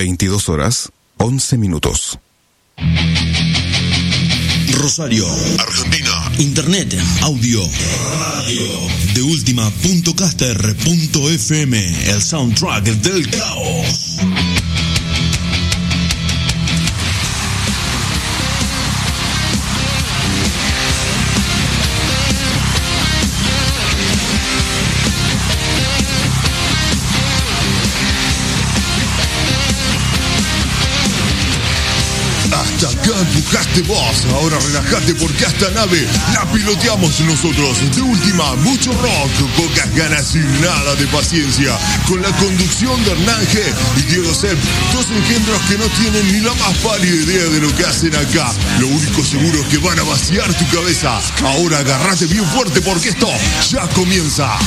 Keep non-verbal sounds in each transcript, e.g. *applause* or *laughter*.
22 horas, 11 minutos. Rosario, Argentina. Internet, audio, radio. De última punto caster punto FM, el soundtrack del caos. Vos, ahora relajate porque esta nave la piloteamos nosotros. De última, mucho rock, pocas ganas y nada de paciencia. Con la conducción de Hernán y Diego Sepp, dos engendros que no tienen ni la más pálida idea de lo que hacen acá. Lo único seguro es que van a vaciar tu cabeza. Ahora agarrate bien fuerte porque esto ya comienza.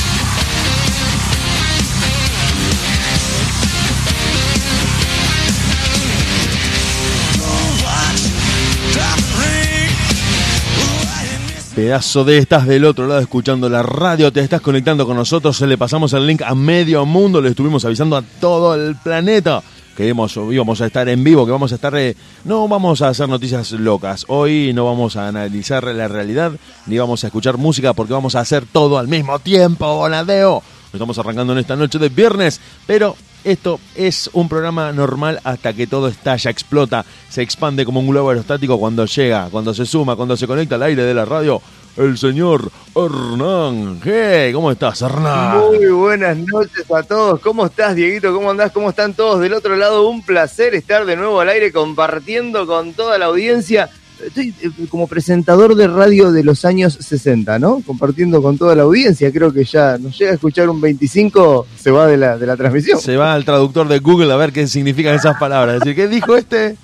Pedazo de estás del otro lado escuchando la radio, te estás conectando con nosotros, le pasamos el link a medio mundo, le estuvimos avisando a todo el planeta que hemos, íbamos a estar en vivo, que vamos a estar... eh, no vamos a hacer noticias locas, hoy no vamos a analizar la realidad, ni vamos a escuchar música porque vamos a hacer todo al mismo tiempo, bonadeo. Estamos arrancando en esta noche de viernes, pero esto es un programa normal hasta que todo estalla, explota, se expande como un globo aerostático cuando llega, cuando se suma, cuando se conecta al aire de la radio. El señor Hernán. Hey, ¿Cómo estás, Hernán? Muy buenas noches a todos. ¿Cómo estás, Dieguito? ¿Cómo andás? ¿Cómo están todos del otro lado? Un placer estar de nuevo al aire compartiendo con toda la audiencia. Estoy eh, como presentador de radio de los años 60, ¿no? Compartiendo con toda la audiencia. Creo que ya nos llega a escuchar un 25, se va de la, de la transmisión. Se va al traductor de Google a ver qué significan esas palabras. Es decir, ¿qué dijo este?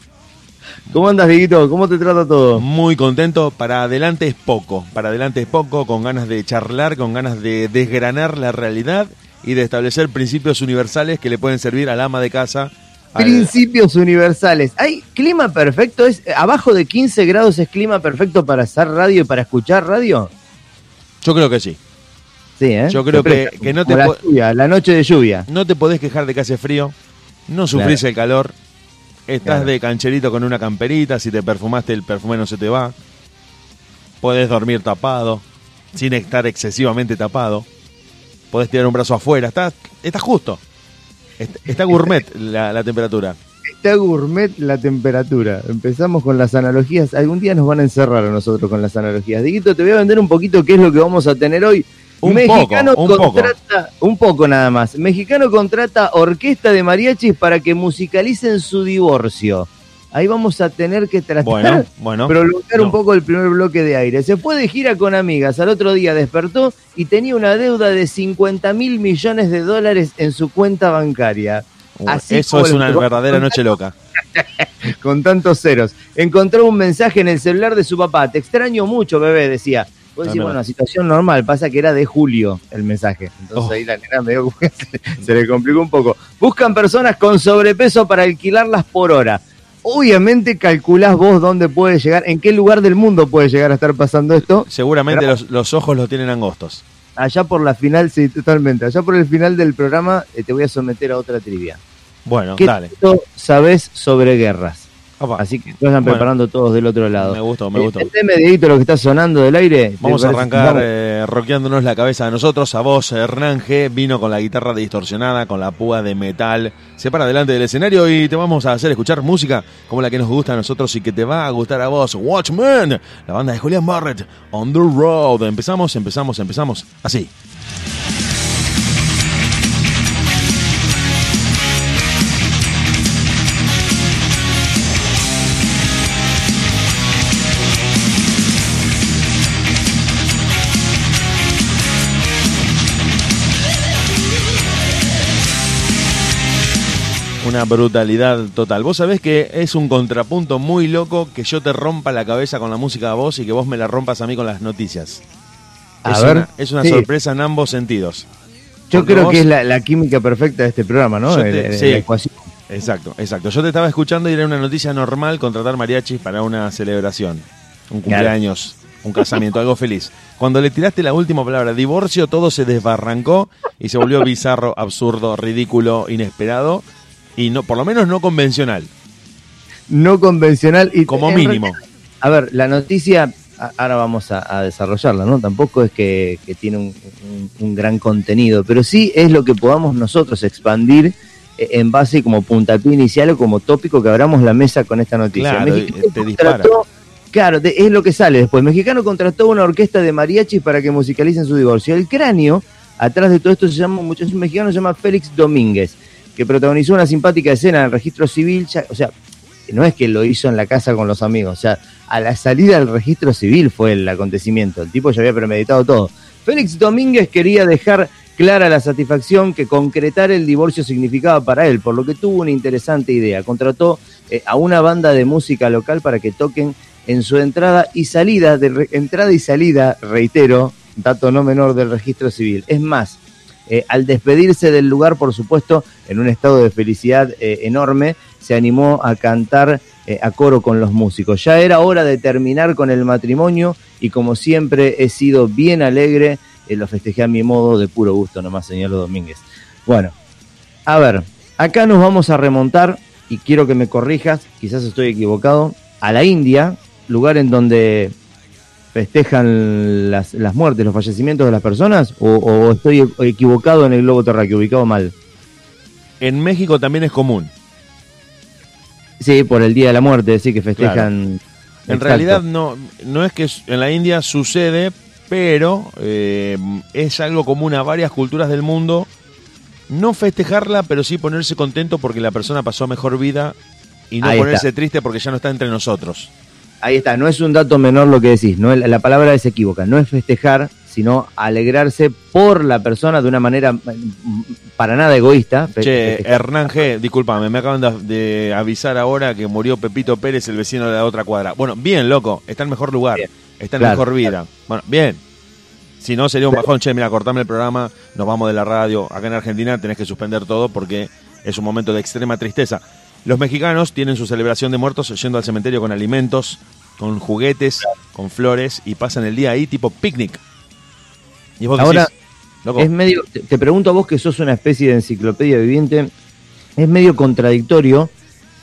¿Cómo andas, Dieguito? ¿Cómo te trata todo? Muy contento. Para adelante es poco. Para adelante es poco, con ganas de charlar, con ganas de desgranar la realidad y de establecer principios universales que le pueden servir al ama de casa. Al- Principios universales. ¿Hay clima perfecto? ¿Es abajo de 15 grados es clima perfecto para hacer radio y para escuchar radio? Yo creo que sí. Sí, ¿eh? Yo creo que- que no te la lluvia, la noche de lluvia. No te podés quejar de que hace frío, no sufrís Claro. el calor, estás Claro. de cancherito con una camperita, si te perfumaste el perfume no se te va, podés dormir tapado, sin estar excesivamente tapado, podés tirar un brazo afuera, está, está justo, está, gourmet la, la temperatura. Está gourmet la temperatura. Empezamos con las analogías. Algún día nos van a encerrar a nosotros con las analogías. Diguito, te voy a vender un poquito qué es lo que vamos a tener hoy. Un Mexicano poco, un poco. contrata, un poco nada más. Mexicano contrata orquesta de mariachis para que musicalicen su divorcio. Ahí vamos a tener que tratar Bueno, bueno. *laughs* prolongar un poco el primer bloque de aire. Se fue de gira con amigas, al otro día despertó y tenía una deuda de 50 mil millones de dólares en su cuenta bancaria. Así Eso es una verdadera noche loca. *laughs* con tantos ceros. Encontró un mensaje en el celular de su papá. Te extraño mucho, bebé, decía. Vos decís, bueno, situación normal, pasa que era de julio el mensaje. Entonces Oh. ahí la nena medio *laughs* se, se le complicó un poco. Buscan personas con sobrepeso para alquilarlas por hora. Obviamente calculás vos dónde puede llegar, en qué lugar del mundo puede llegar a estar pasando esto. Seguramente Pero- los, los ojos los tienen angostos. Allá por la final, sí, totalmente. Allá por el final del programa eh, te voy a someter a otra trivia. Bueno, ¿Qué dale. tanto sabés sobre guerras? Opa, Así que vayan Bueno. preparando todos del otro lado. me gustó, me gustó. Entendeme, Dieguito, lo que está sonando del aire. Vamos ¿Te a arrancar eh, rockeándonos la cabeza a nosotros. A vos, Hernán G. Vino con la guitarra distorsionada, con la púa de metal. Se para delante del escenario y te vamos a hacer escuchar música como la que nos gusta a nosotros y que te va a gustar a vos. Watchmen, la banda de Julian Barrett, On the Road. Empezamos, empezamos, empezamos. Así. Una brutalidad total. Vos sabés que es un contrapunto muy loco que yo te rompa la cabeza con la música a vos y que vos me la rompas a mí con las noticias. A es ver, una, es una sí. sorpresa en ambos sentidos. Yo porque creo vos- que es la, la química perfecta de este programa, ¿no? Te- el- sí. la ecuación. Exacto, exacto. Yo te estaba escuchando y era una noticia normal contratar mariachis para una celebración, un cumpleaños, un casamiento, algo feliz. Cuando le tiraste la última palabra, divorcio, todo se desbarrancó y se volvió bizarro, absurdo, ridículo, inesperado. Y no, por lo menos no convencional. No convencional y Como mínimo. realidad, a ver, la noticia, ahora vamos a, a desarrollarla, ¿no? Tampoco es que, que tiene un, un- un gran contenido, pero sí es lo que podamos nosotros expandir eh, en base como puntapié inicial o como tópico que abramos la mesa con esta noticia. Claro, Mexicano y te dispara. contrató- Claro, es lo que sale después. Mexicano contrató una orquesta de mariachis para que musicalicen su divorcio. El cráneo, atrás de todo esto, se llama, un mexicano, se llama Félix Domínguez, que protagonizó una simpática escena en el registro civil. ya- o sea, no es que lo hizo en la casa con los amigos, o sea, a la salida del registro civil fue el acontecimiento. El tipo ya había premeditado todo. Félix Domínguez quería dejar clara la satisfacción que concretar el divorcio significaba para él, por lo que tuvo una interesante idea. Contrató eh, a una banda de música local para que toquen en su entrada y salida, de re- entrada y salida, reitero, dato no menor del registro civil. Es más, eh, al despedirse del lugar, por supuesto, en un estado de felicidad eh, enorme, se animó a cantar eh, a coro con los músicos. Ya era hora de terminar con el matrimonio y como siempre he sido bien alegre, lo festejé a mi modo de puro gusto, nomás señaló Domínguez. Bueno, a ver, acá nos vamos a remontar, y quiero que me corrijas, quizás estoy equivocado, a la India, lugar en donde festejan las, las muertes, los fallecimientos de las personas, o, o estoy equivocado en el globo terráqueo, ubicado mal. En México también es común. Sí, por el Día de la Muerte, sí que festejan. En Exacto. realidad no, no es que en la India sucede, pero eh, es algo común a varias culturas del mundo. No festejarla, pero sí ponerse contento porque la persona pasó mejor vida y no Ahí ponerse está. triste porque ya no está entre nosotros. Ahí está, no es un dato menor lo que decís, no la la palabra es equívoca, no es festejar, sino alegrarse por la persona de una manera mm, para nada egoísta. Che. Hernán G, discúlpame, me acaban de, de avisar ahora que murió Pepito Pérez, el vecino de la otra cuadra. Bueno, bien, loco, está en mejor lugar, Bien, está en claro, mejor vida. Bueno, bien. Si no, sería un bajón, che, mira, cortame el programa, nos vamos de la radio. Acá en Argentina tenés que suspender todo porque es un momento de extrema tristeza. Los mexicanos tienen su celebración de muertos yendo al cementerio con alimentos, con juguetes, con flores y pasan el día ahí tipo picnic. Y vos Ahora, decís, loco, Es medio, te, pregunto a vos que sos una especie de enciclopedia viviente, es medio contradictorio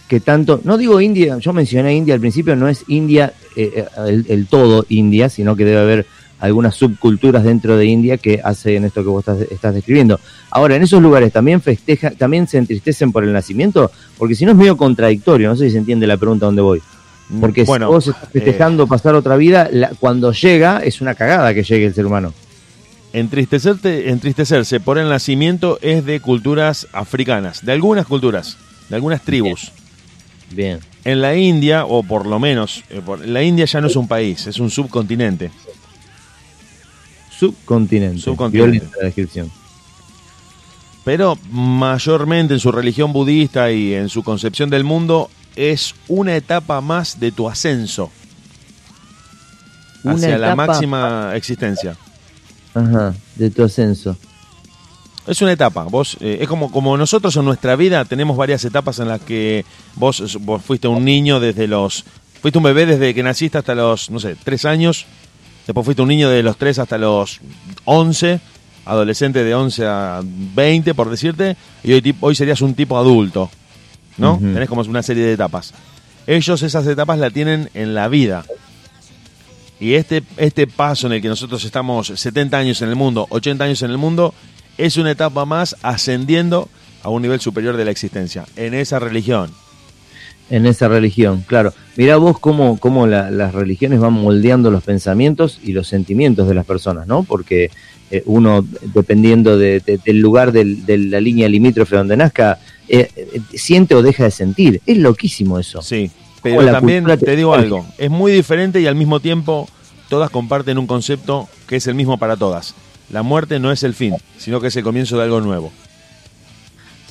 que tanto, no digo India, yo mencioné India al principio, no es India eh, eh, el, el todo India, sino que debe haber algunas subculturas dentro de India que hacen esto que vos estás, estás describiendo. Ahora, en esos lugares también festejan, también se entristecen por el nacimiento, porque si no es medio contradictorio, no sé si se entiende la pregunta a dónde voy. Porque bueno, si vos estás festejando pasar otra vida, la- cuando llega es una cagada que llegue el ser humano. Entristecerte, entristecerse por el nacimiento es de culturas africanas, de algunas culturas, de algunas tribus. Bien. En la India, o por lo menos, eh, la India ya no es un país, es un subcontinente. Subcontinente. Subcontinente. Violenta la descripción. Pero mayormente en su religión budista y en su concepción del mundo es una etapa más de tu ascenso Una hacia la máxima existencia. Ajá, de tu ascenso. Es una etapa. Vos, eh, es como, como nosotros en nuestra vida tenemos varias etapas en las que vos, vos fuiste un niño desde los. Fuiste un bebé desde que naciste hasta los, no sé, tres años. Después fuiste un niño de los tres hasta los 11. Adolescente de 11 a 20, por decirte. Y hoy, hoy serías un tipo adulto. ¿no? Ujú. Tenés como una serie de etapas. Ellos esas etapas la tienen en la vida. Y este, este paso en el que nosotros estamos 70 años en el mundo, 80 años en el mundo, es una etapa más ascendiendo a un nivel superior de la existencia, en esa religión. En esa religión, claro. Mirá vos cómo, cómo la- las religiones van moldeando los pensamientos y los sentimientos de las personas, ¿no? Porque eh, uno, dependiendo de- de- del lugar del- de la línea limítrofe donde nazca, eh, eh, siente o deja de sentir. Es loquísimo eso. Sí, pero también te digo algo, es muy diferente y al mismo tiempo todas comparten un concepto que es el mismo para todas. La muerte no es el fin, sino que es el comienzo de algo nuevo.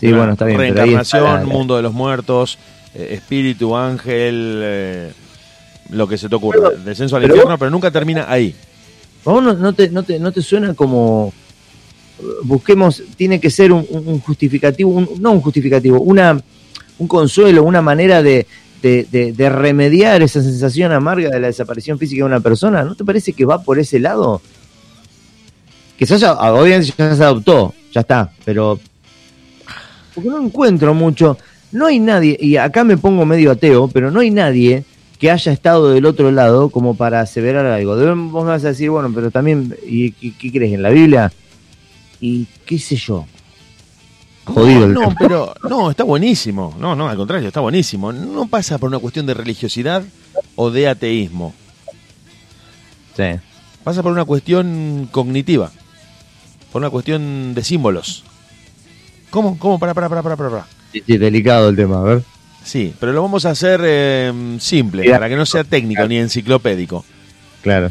Sí, bueno, está bien. pero ahí está Reencarnación, la- la- mundo de los muertos, espíritu, ángel, eh, lo que se te ocurra. Pero- Descenso al pero infierno, pero nunca termina ahí. ¿A vos no, no te, no, te, no te suena como eh, busquemos, tiene que ser un, justificativo, un- no un justificativo, una, un consuelo, una manera de, de, de- de remediar esa sensación amarga de la desaparición física de una persona? ¿No te parece que va por ese lado? Que se haya, obviamente ya se adoptó, ya está, pero porque no encuentro mucho. No hay nadie, y acá me pongo medio ateo, pero no hay nadie que haya estado del otro lado como para aseverar algo. Vos me vas a decir, bueno, pero también, ¿y qué, qué crees en la Biblia? Y qué sé yo. Jodido el No, tema. pero no, está buenísimo. No, no, al contrario, está buenísimo. No pasa por una cuestión de religiosidad o de ateísmo. Sí. Pasa por una cuestión cognitiva. Por una cuestión de símbolos. ¿Cómo? ¿Cómo? Para, para, para, para, para. Sí, sí, delicado el tema, a ver. Sí, pero lo vamos a hacer eh, simple, para que no sea técnico ni enciclopédico. Claro.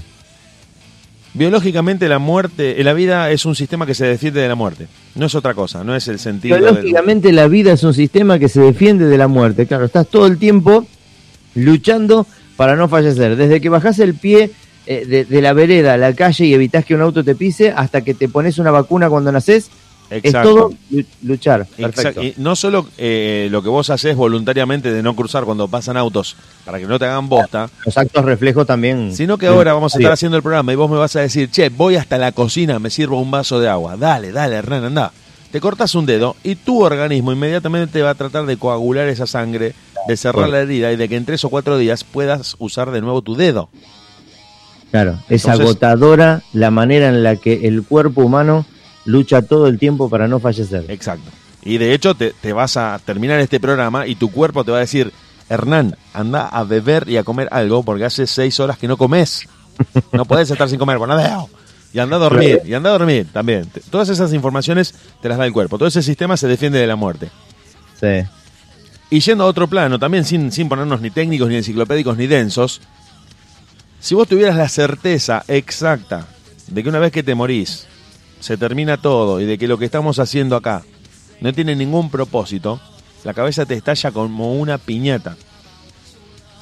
Biológicamente la muerte, eh, la vida es un sistema que se defiende de la muerte. No es otra cosa, no es el sentido del... Biológicamente la vida es un sistema que se defiende de la muerte. Claro, estás todo el tiempo luchando para no fallecer. Desde que bajás el pie eh, de, de la vereda a la calle y evitas que un auto te pise, hasta que te pones una vacuna cuando naces, es todo lu- luchar. Perfecto. Exacto. Y no solo eh, lo que vos haces voluntariamente de no cruzar cuando pasan autos para que no te hagan bosta, Los actos reflejos también. sino que ahora vamos a estar haciendo el programa y vos me vas a decir, che, voy hasta la cocina, me sirvo un vaso de agua. Dale, dale, Hernán, anda. Te cortas un dedo y tu organismo inmediatamente te va a tratar de coagular esa sangre, de cerrar la herida y de que en tres o cuatro días puedas usar de nuevo tu dedo. Claro, es Entonces- agotadora la manera en la que el cuerpo humano lucha todo el tiempo para no fallecer. Exacto. Y de hecho te, te vas a terminar este programa y tu cuerpo te va a decir, Hernán, anda a beber y a comer algo porque hace seis horas que no comes. No puedes estar sin comer, bueno, veo. Y anda a dormir, y anda a dormir también. Todas esas informaciones te las da el cuerpo. Todo ese sistema se defiende de la muerte. Sí. Y yendo a otro plano, también sin, sin ponernos ni técnicos, ni enciclopédicos, ni densos, si vos tuvieras la certeza exacta de que una vez que te morís, se termina todo y de que lo que estamos haciendo acá no tiene ningún propósito, la cabeza te estalla como una piñata.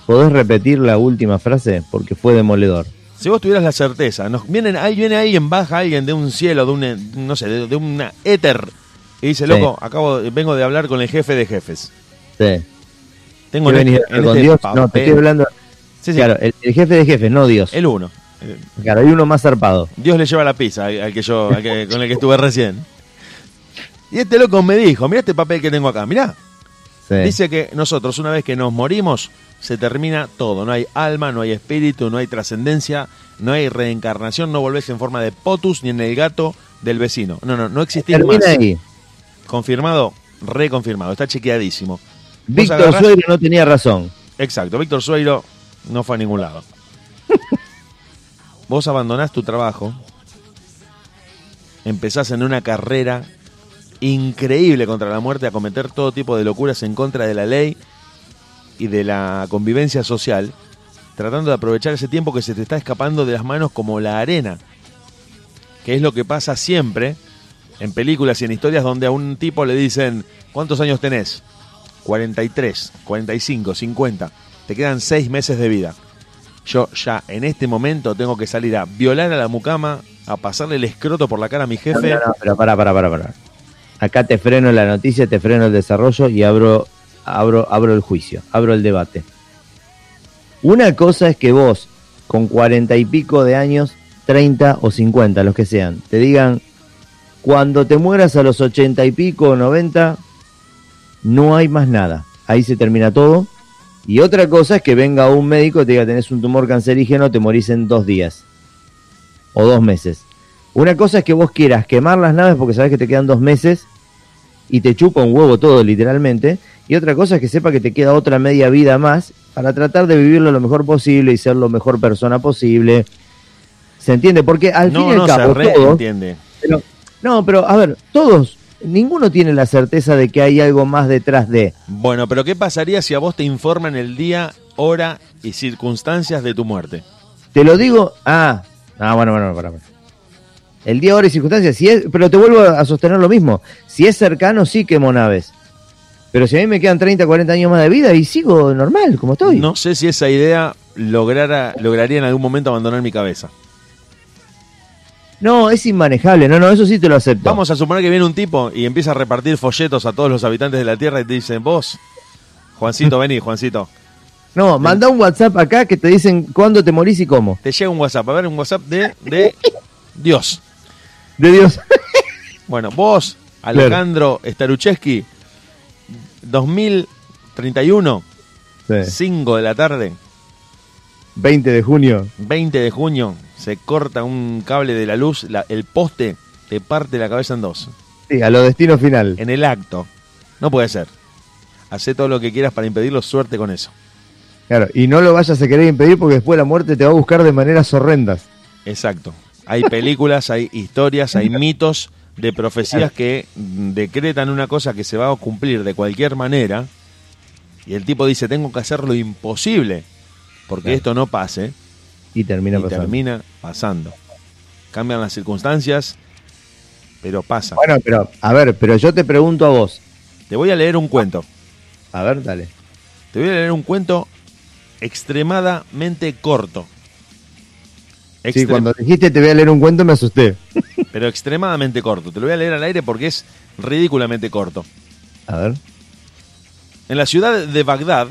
¿Podés repetir la última frase? Porque fue demoledor. Si vos tuvieras la certeza, nos vienen, ahí viene alguien, baja alguien de un cielo, de un, no sé, de, de una éter, y dice, Sí. loco, acabo, vengo de hablar con el jefe de jefes. Sí. Tengo ¿Qué en este, en con este Dios? No, te estoy hablando. Sí, sí, Claro, el, el jefe de jefes, no Dios. el uno. Claro, hay uno más zarpado. Dios le lleva la pizza al, al que yo, al que- con el que estuve recién. Y este loco me dijo, mira este papel que tengo acá, mirá. Sí. Dice que nosotros una vez que nos morimos, se termina todo. No hay alma, no hay espíritu, no hay trascendencia, no hay reencarnación, no volvés en forma de potus ni en el gato del vecino. No, no, no existís Termina más. ahí. Confirmado, reconfirmado, está chequeadísimo. Víctor agarrás- Suegro no tenía razón. Exacto, Víctor Sueiro no fue a ningún lado. Vos abandonás tu trabajo, empezás en una carrera increíble contra la muerte, a cometer todo tipo de locuras en contra de la ley y de la convivencia social, tratando de aprovechar ese tiempo que se te está escapando de las manos como la arena, que es lo que pasa siempre en películas y en historias donde a un tipo le dicen, ¿cuántos años tenés? 43, 45, 50. Te quedan 6 meses de vida. Yo ya en este momento tengo que salir a violar a la mucama, a pasarle el escroto por la cara a mi No, jefe. no, no, pero para, para, para, para. Acá te freno la noticia, te freno el desarrollo y abro, abro, abro el juicio, abro el debate. Una cosa es que vos, con cuarenta y pico de años, 30 o 50, los que sean, te digan, cuando te mueras a los ochenta y pico o 90, no hay más nada. Ahí se termina todo. Y otra cosa es que venga un médico y te diga, tenés un tumor cancerígeno, te morís en dos días. O dos meses. Una cosa es que vos quieras quemar las naves porque sabes que te quedan dos meses y te chupa un huevo todo literalmente. Y otra cosa es que sepa que te queda otra media vida más para tratar de vivirlo lo mejor posible y ser lo mejor persona posible. ¿Se entiende? Porque al fin y al no se cabo, reentiende. pero- no, pero a ver, todos, ninguno tiene la certeza de que hay algo más detrás de. Bueno, pero ¿qué pasaría si a vos te informan el día, hora y circunstancias de tu muerte? Te lo digo, ah, ah, bueno, bueno, para, para. El día, hora y circunstancias, si es, pero te vuelvo a sostener lo mismo. Si es cercano, sí quemo naves. Pero si a mí me quedan 30, 40 años más de vida y sigo normal, como estoy. No sé si esa idea lograra, lograría en algún momento abandonar mi cabeza. No, es inmanejable, no, no, eso sí te lo acepto. Vamos a suponer que viene un tipo y empieza a repartir folletos a todos los habitantes de la Tierra y te dicen, vos, Juancito, *laughs* vení, Juancito. No, manda un WhatsApp acá que te dicen cuándo te morís y cómo. Te llega un WhatsApp, a ver, un WhatsApp de, de *laughs* Dios. De Dios. *laughs* Bueno, vos, Alejandro Starucheski, 2031, Sí. 5 de la tarde, 20 de junio. 20 de junio, se corta un cable de la luz, la- el poste te parte la cabeza en dos. Sí, a lo destino final. En el acto. No puede ser. Hacé todo lo que quieras para impedirlo, suerte con eso. Claro, y no lo vayas a querer impedir porque después la muerte te va a buscar de maneras horrendas. Exacto. Hay películas, hay historias, hay *laughs* mitos de profecías que decretan una cosa que se va a cumplir de cualquier manera. Y el tipo dice, tengo que hacer lo imposible porque Claro. esto no pase. Y termina y pasando. termina pasando. Cambian las circunstancias, pero pasa. Bueno, pero, a ver, pero yo te pregunto a vos. Te voy a leer un cuento. A ver, dale. Te voy a leer un cuento extremadamente corto. Sí, Extrem- cuando dijiste te voy a leer un cuento me asusté. *laughs* Pero extremadamente corto. Te lo voy a leer al aire porque es ridículamente corto. A ver. En la ciudad de Bagdad,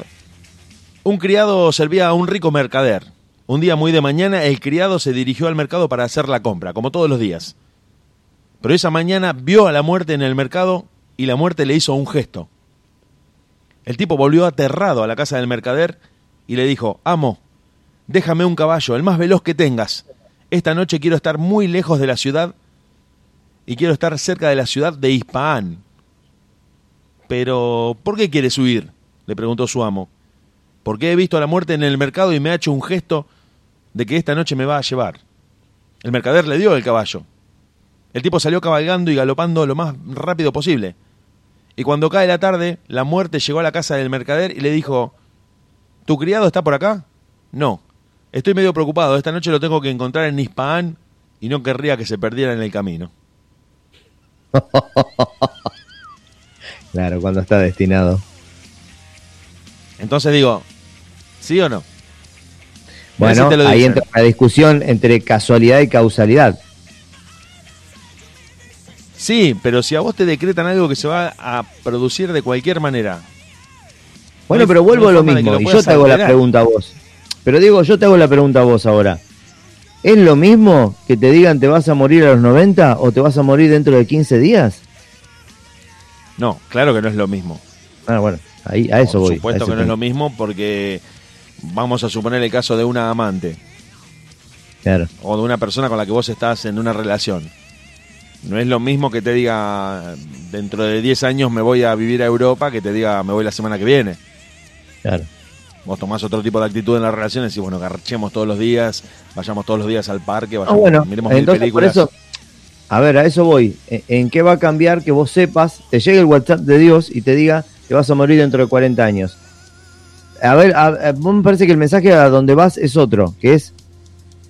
un criado servía a un rico mercader. Un día muy de mañana, el criado se dirigió al mercado para hacer la compra, como todos los días. Pero esa mañana vio a la muerte en el mercado y la muerte le hizo un gesto. El tipo volvió aterrado a la casa del mercader y le dijo, Amo, déjame un caballo, el más veloz que tengas. Esta noche quiero estar muy lejos de la ciudad y quiero estar cerca de la ciudad de Ispahan. Pero, ¿por qué quieres huir? le preguntó su amo. Porque he visto a la muerte en el mercado y me ha hecho un gesto de que esta noche me va a llevar. El mercader le dio el caballo. El tipo salió cabalgando y galopando lo más rápido posible. Y cuando cae la tarde, la muerte llegó a la casa del mercader y le dijo, ¿Tu criado está por acá? No. Estoy medio preocupado. Esta noche lo tengo que encontrar en Ispahan y no querría que se perdiera en el camino. *laughs* Claro, cuando está destinado. Entonces digo, ¿sí o no? Bueno, Así te lo ahí entra la discusión entre casualidad y causalidad. Sí, pero si a vos te decretan algo que se va a producir de cualquier manera. Bueno, hay- pero vuelvo no a lo mismo. lo Y yo te hago la pregunta a vos. Pero digo, yo te hago la pregunta a vos ahora. ¿Es lo mismo que te digan te vas a morir a los 90 o te vas a morir dentro de 15 días? No, claro que no es lo mismo. Ah, bueno, ahí, a eso Por voy. supuesto a eso que no es lo mismo porque vamos a suponer el caso de una amante Claro. o de una persona con la que vos estás en una relación. No es lo mismo que te diga dentro de 10 años me voy a vivir a Europa que te diga me voy la semana que viene. Claro. Vos tomás otro tipo de actitud en las relaciones y bueno, garchemos todos los días, vayamos todos los días al parque, Ah, vayamos, bueno, miremos mil entonces por películas. eso, a ver, a eso voy. ¿En, en qué va a cambiar que vos sepas, te llegue el WhatsApp de Dios y te diga te vas a morir dentro de 40 años? A ver, a, a- me parece que el mensaje a donde vas es otro, que es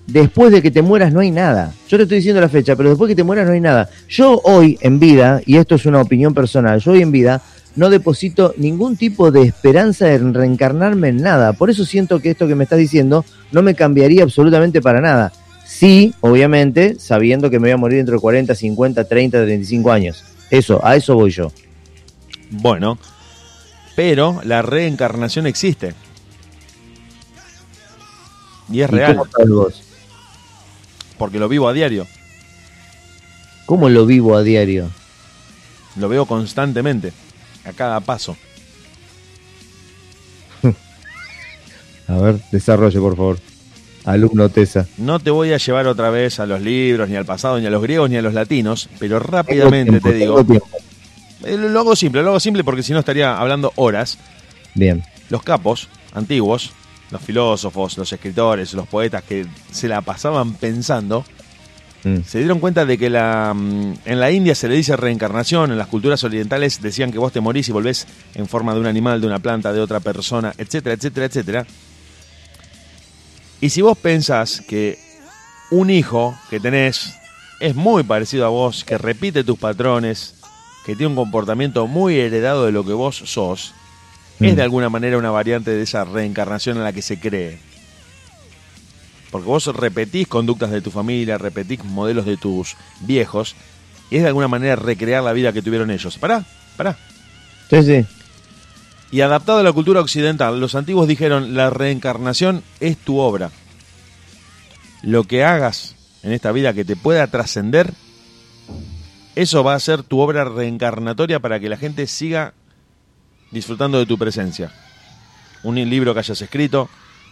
después de que te mueras no hay nada. Yo te estoy diciendo la fecha, pero después de que te mueras no hay nada. Yo hoy en vida, y esto es una opinión personal, yo hoy en vida no deposito ningún tipo de esperanza en reencarnarme en nada. Por eso siento que esto que me estás diciendo no me cambiaría absolutamente para nada. Sí, obviamente, sabiendo que me voy a morir dentro de 40, 50, 30, 35 años. Eso, a eso voy yo. Bueno, pero la reencarnación existe. Y es ¿Y real, ¿Cómo vos? porque lo vivo a diario, ¿Cómo lo vivo a diario? lo veo constantemente, a cada paso. *laughs* A ver, desarrolle, por favor. Alumno Tesa. No te voy a llevar otra vez a los libros, ni al pasado, ni a los griegos, ni a los latinos, pero rápidamente te digo, tiempo. Eh, lo hago simple, lo hago simple porque si no estaría hablando horas. Bien. Los capos antiguos, los filósofos, los escritores, los poetas que se la pasaban pensando, Mm. se dieron cuenta de que la, mm, en la India se le dice reencarnación, en las culturas orientales decían que vos te morís y volvés en forma de un animal, de una planta, de otra persona, etcétera, etcétera, etcétera. Y si vos pensás que un hijo que tenés es muy parecido a vos, que repite tus patrones, que tiene un comportamiento muy heredado de lo que vos sos, es Mm. de alguna manera una variante de esa reencarnación en la que se cree. Porque vos repetís conductas de tu familia, repetís modelos de tus viejos, y es de alguna manera recrear la vida que tuvieron ellos. Pará, pará. Sí, sí. Y adaptado a la cultura occidental, los antiguos dijeron, la reencarnación es tu obra. Lo que hagas en esta vida que te pueda trascender, eso va a ser tu obra reencarnatoria para que la gente siga disfrutando de tu presencia. Un libro que hayas escrito,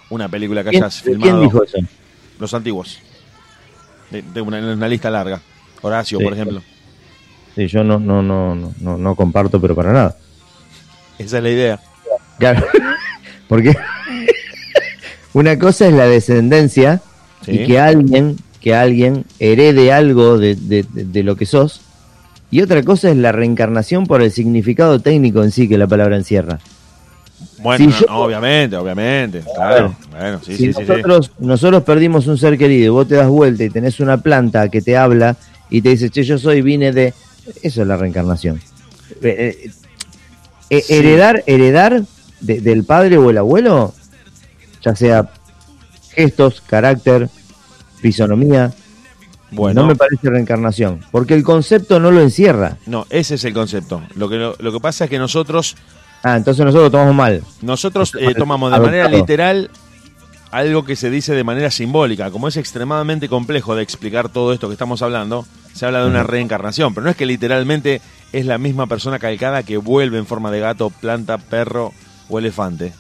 una película que ¿Quién, hayas filmado. ¿Quién dijo eso? Los antiguos. De, de una, una lista larga. Horacio, Sí. por ejemplo. Sí, yo no, no, no, no, no, no comparto, pero para nada. Esa es la idea. Claro. *laughs* Porque *laughs* una cosa es la descendencia Sí. y que alguien, que alguien herede algo de, de- de- de lo que sos. Y otra cosa es la reencarnación por el significado técnico en sí que la palabra encierra. Bueno, Si no, yo- no, obviamente, obviamente. Claro. Bueno, sí, si sí, sí, sí. nosotros, nosotros perdimos un ser querido y vos te das vuelta y tenés una planta que te habla y te dice, che, yo soy, vine de... Eso es la reencarnación. Eh, eh, eh. Heredar, heredar de- del padre o el abuelo, ya sea gestos, carácter, fisonomía, Bueno, no me parece reencarnación, porque el concepto no lo encierra. no, ese es el concepto. Lo que, lo, lo que pasa es que nosotros Ah, entonces nosotros lo tomamos mal. Nosotros eh, tomamos de manera literal algo que se dice de manera simbólica. Como es extremadamente complejo de explicar todo esto que estamos hablando, se habla de una reencarnación, pero no es que literalmente es la misma persona calcada que vuelve en forma de gato, planta, perro o elefante.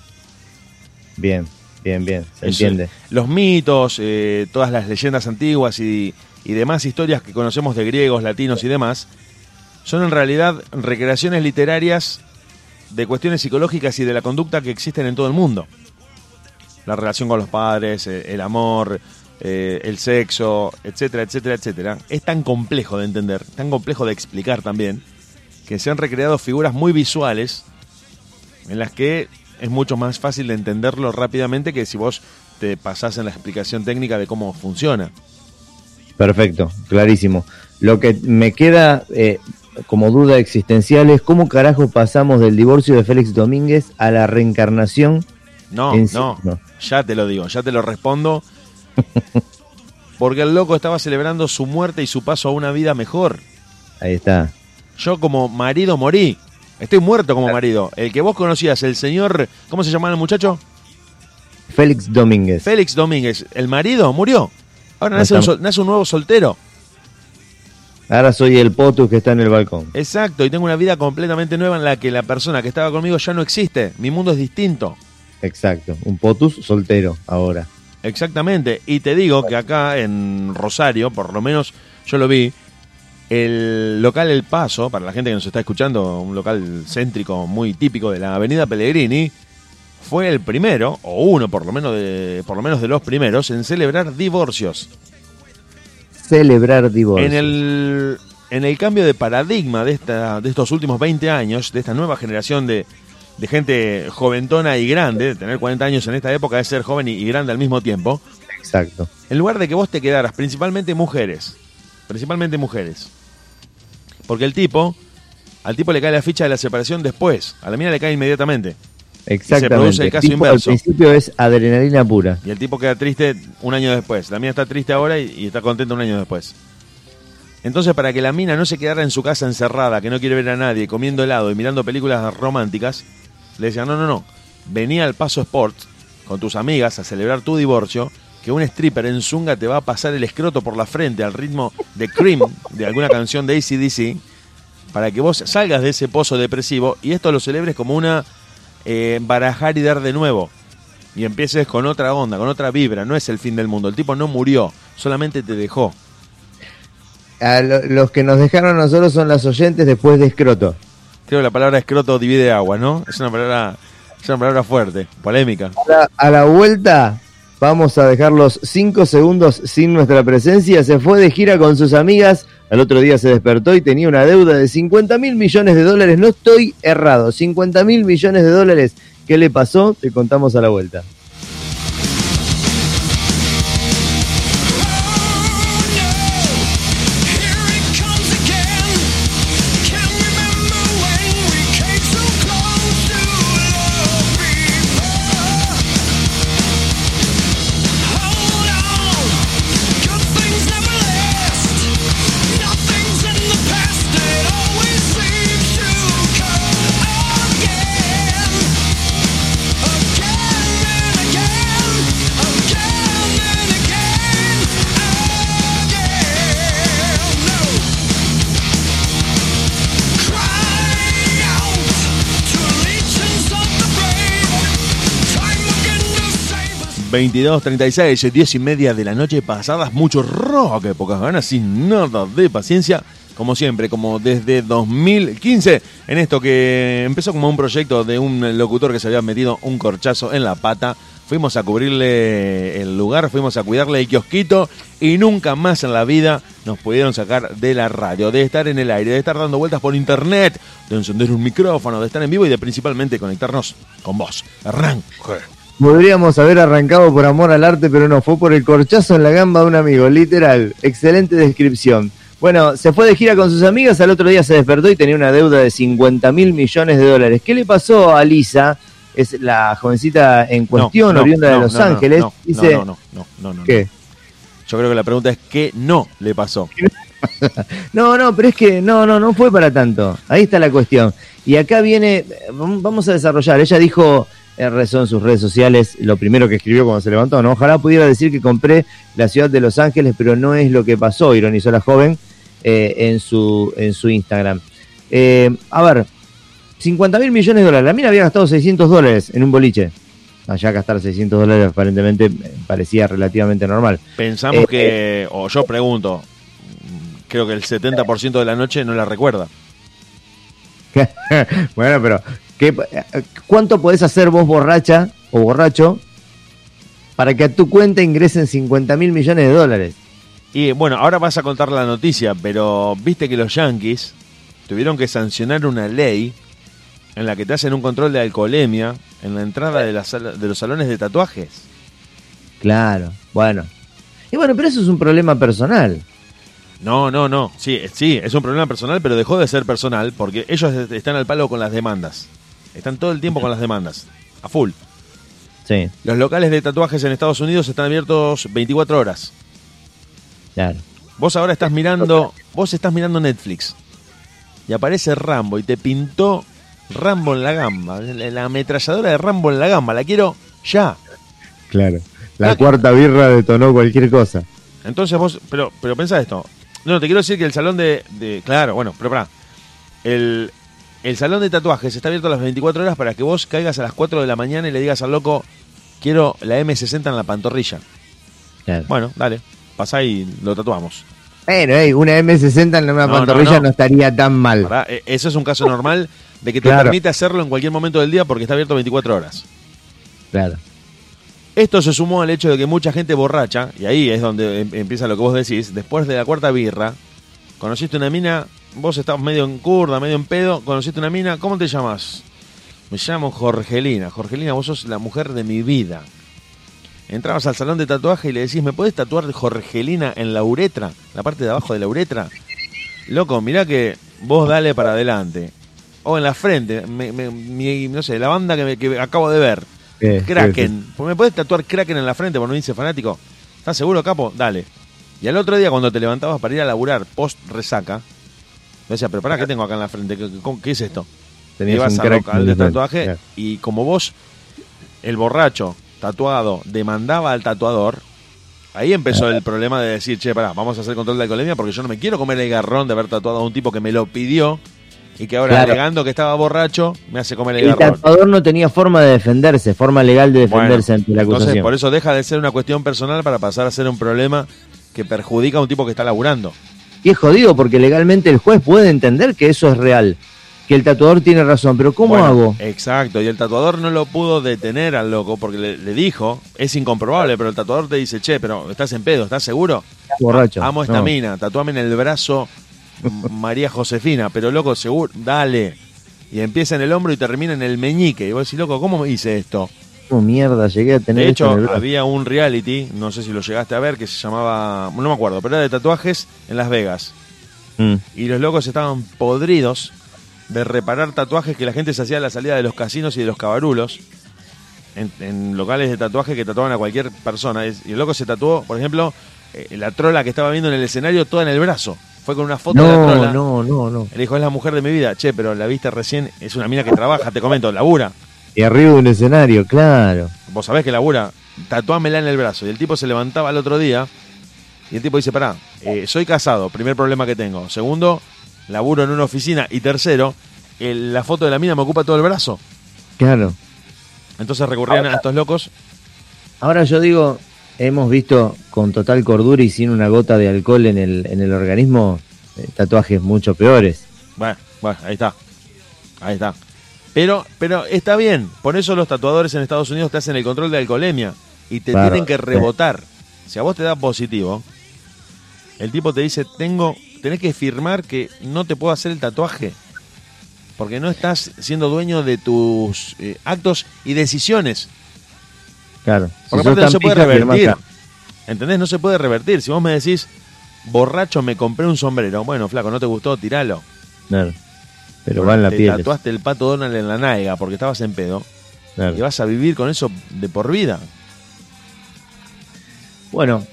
Bien, bien, bien, se Eso- entiende. Los mitos, eh, todas las leyendas antiguas y, y demás historias que conocemos de griegos, latinos y demás, son en realidad recreaciones literarias de cuestiones psicológicas y de la conducta que existen en todo el mundo. La relación con los padres, eh, el amor, eh, el sexo, etcétera, etcétera, etcétera. Es tan complejo de entender, tan complejo de explicar también, que se han recreado figuras muy visuales en las que es mucho más fácil de entenderlo rápidamente que si vos te pasás en la explicación técnica de cómo funciona. Perfecto, clarísimo. Lo que me queda eh, como duda existencial es cómo carajo pasamos del divorcio de Félix Domínguez a la reencarnación. No, En no, no. ya te lo digo, ya te lo respondo. *laughs* Porque el loco estaba celebrando su muerte y su paso a una vida mejor. Ahí está. Yo como marido morí. Estoy muerto como marido. El que vos conocías, el señor, ¿cómo se llamaba el muchacho? Félix Domínguez. Félix Domínguez. El marido murió. Ahora nace un, Estamos- sol- nace un nuevo soltero. Ahora soy el potus que está en el balcón. Exacto, y tengo una vida completamente nueva en la que la persona que estaba conmigo ya no existe. Mi mundo es distinto. Exacto, un potus soltero ahora. Exactamente. Y te digo que acá en Rosario, por lo menos yo lo vi, el local El Paso, para la gente que nos está escuchando, un local céntrico muy típico de la Avenida Pellegrini, fue el primero, o uno por lo menos de, por lo menos de los primeros, en celebrar divorcios. Celebrar divorcio. En el, en el cambio de paradigma de, esta, de estos últimos 20 años, de esta nueva generación de, de gente joventona y grande, tener 40 años en esta época es ser joven y, y grande al mismo tiempo, Exacto. en lugar de que vos te quedaras, principalmente mujeres, principalmente mujeres, porque el tipo, al tipo le cae la ficha de la separación después, a la mina le cae inmediatamente, Exactamente. produce el caso tipo, inverso. Al principio es adrenalina pura. y el tipo queda triste un año después, la mina está triste ahora y, y está contenta un año después. Entonces, para que la mina no se quedara en su casa encerrada, que no quiere ver a nadie, comiendo helado y mirando películas románticas, le decían, no, no, no, venía al Paso Sport con tus amigas a celebrar tu divorcio, que un stripper en zunga te va a pasar el escroto por la frente al ritmo de Cream, de alguna canción de ACDC, para que vos salgas de ese pozo depresivo y esto lo celebres como una eh, barajar y dar de nuevo. Y empieces con otra onda, con otra vibra. No es el fin del mundo. El tipo no murió, solamente te dejó. A lo- los que nos dejaron a nosotros son las oyentes después de escroto. Creo que la palabra escroto divide agua, ¿no? Es una palabra, es una palabra fuerte, polémica. A la, a la vuelta vamos a dejar los 5 segundos sin nuestra presencia. Se fue de gira con sus amigas. Al otro día se despertó y tenía una deuda de 50 mil millones de dólares. No estoy errado. 50 mil millones de dólares. ¿Qué le pasó? Te contamos a la vuelta. 22.36, 10 y media de la noche pasadas, mucho rock, pocas ganas, sin nada de paciencia, como siempre, como desde 2015, en esto que empezó como un proyecto de un locutor que se había metido un corchazo en la pata. Fuimos a cubrirle el lugar, fuimos a cuidarle el kiosquito y nunca más en la vida nos pudieron sacar de la radio, de estar en el aire, de estar dando vueltas por internet, de encender un micrófono, de estar en vivo y de principalmente conectarnos con vos. Arranque. Podríamos haber arrancado por amor al arte, pero no, fue por el corchazo en la gamba de un amigo, literal. Excelente descripción. Bueno, se fue de gira con sus amigas, al otro día se despertó y tenía una deuda de 50 mil millones de dólares. ¿Qué le pasó a Lisa? Es la jovencita en cuestión, oriunda de Los Ángeles. Dice, no, no, no, no, no. ¿Qué? Yo creo que la pregunta es ¿qué no le pasó? *laughs* no, no, pero es que no, no, no fue para tanto. Ahí está la cuestión. Y acá viene, vamos a desarrollar. Ella dijo, rezó en sus redes sociales, lo primero que escribió cuando se levantó, ¿no? Ojalá pudiera decir que compré la ciudad de Los Ángeles, pero no es lo que pasó, ironizó la joven eh, en, su, en su Instagram. Eh, a ver, 50 mil millones de dólares. La mina había gastado 600 dólares en un boliche. Allá gastar 600 dólares aparentemente eh, parecía relativamente normal. Pensamos que, o yo pregunto, creo que el 70% de la noche no la recuerda. *laughs* bueno, pero ¿qué, ¿cuánto podés hacer vos borracha o borracho para que a tu cuenta ingresen 50 mil millones de dólares? Y bueno, ahora vas a contar la noticia, pero viste que los yankees tuvieron que sancionar una ley en la que te hacen un control de alcoholemia en la entrada de, la de los salones de tatuajes. Claro, bueno. Y bueno, pero eso es un problema personal. No, no, no. Sí, sí, es un problema personal, pero dejó de ser personal porque ellos están al palo con las demandas. Están todo el tiempo con las demandas. A full. Sí. Los locales de tatuajes en Estados Unidos están abiertos 24 horas. Claro. Vos ahora estás mirando, vos estás mirando Netflix y aparece Rambo y te pintó Rambo en la gamba, la ametralladora de Rambo en la gamba, la quiero ya. Claro. La cuarta birra detonó cualquier cosa. Entonces vos, pero, pero pensá esto. No, te quiero decir que el salón de, claro, bueno, pero pará. El, el salón de tatuajes está abierto a las 24 horas para que vos caigas a las 4 de la mañana y le digas al loco, quiero la M60 en la pantorrilla. Bueno, dale, pasá y lo tatuamos. Bueno, una M60 en una pantorrilla no, estaría tan mal. E, eso es un caso normal de que te permite hacerlo en cualquier momento del día porque está abierto 24 horas. Claro. Esto se sumó al hecho de que mucha gente borracha, y ahí es donde em, empieza lo que vos decís, después de la cuarta birra, conociste una mina, vos estabas medio en curda, medio en pedo, conociste una mina, ¿cómo te llamas? Me llamo Jorgelina. Jorgelina, vos sos la mujer de mi vida. Entrabas al salón de tatuaje y le decís, ¿me podés tatuar Jorgelina en la uretra? La parte de abajo de la uretra. Loco, mirá que vos dale para adelante. O en la frente, no sé, la banda que, acabo de ver. Kraken. ¿Me podés tatuar Kraken en la frente por no dice fanático? ¿Estás seguro, capo? Dale. Y al otro día, cuando te levantabas para ir a laburar post resaca, me decía, pero pará, ¿qué tengo acá en la frente? ¿Qué, es esto? Tenías ibas al local de tatuaje y como vos, el borracho, tatuado demandaba al tatuador, ahí empezó el problema de decir, che, pará, vamos a hacer control de alcoholemia porque yo no me quiero comer el garrón de haber tatuado a un tipo que me lo pidió y que ahora alegando que estaba borracho me hace comer el, garrón. El tatuador no tenía forma de defenderse, forma legal de defenderse ante la acusación. Entonces, por eso deja de ser una cuestión personal para pasar a ser un problema que perjudica a un tipo que está laburando. Y es jodido porque legalmente el juez puede entender que eso es real que el tatuador tiene razón, pero ¿cómo hago? Exacto, y el tatuador no lo pudo detener al loco porque le, dijo, es incomprobable, pero el tatuador te dice, che, pero estás en pedo, ¿estás seguro? Borracho. Amo esta mina, tatuame en el brazo María Josefina, pero loco, seguro, dale. Y empieza en el hombro y termina en el meñique. Y vos decís, loco, ¿cómo hice esto? ¿Cómo mierda llegué a tener De hecho, había un reality, no sé si lo llegaste a ver, que se llamaba, no me acuerdo, pero era de tatuajes en Las Vegas. Mm. Y los locos estaban podridos de reparar tatuajes que la gente se hacía a la salida de los casinos y de los cabarulos. En, locales de tatuaje que tatuaban a cualquier persona. Y el loco se tatuó, por ejemplo, eh, la trola que estaba viendo en el escenario toda en el brazo. Fue con una foto de la trola. No, no, no. Le dijo, es la mujer de mi vida. Che, pero la viste recién, es una mina que trabaja, te comento, labura. Y arriba de un escenario, claro. Vos sabés que labura, tatuámela en el brazo. Y el tipo se levantaba el otro día y el tipo dice, pará, eh, soy casado, primer problema que tengo. Segundo, laburo en una oficina. Y tercero, la foto de la mina me ocupa todo el brazo. Claro. Entonces recurrían a estos locos Ahora yo digo, hemos visto con total cordura y sin una gota de alcohol en el, en el organismo eh, tatuajes mucho peores. Bueno, bueno, ahí está. Ahí está. Pero, pero está bien. Por eso los tatuadores en Estados Unidos te hacen el control de alcoholemia y te Claro, tienen que rebotar. Si a vos te da positivo, el tipo te dice, tengo, tenés que firmar que no te puedo hacer el tatuaje. Porque no estás siendo dueño de tus eh, actos y decisiones. Claro. Si Porque sos aparte no se puede revertir. ¿Entendés? No se puede revertir. Si vos me decís, borracho, me compré un sombrero. Bueno, flaco, ¿no te gustó? Tiralo. Claro. Pero va en la te piel. tatuaste el pato Donald en la naiga porque estabas en pedo. claro. Y vas a vivir con eso de por vida. Bueno,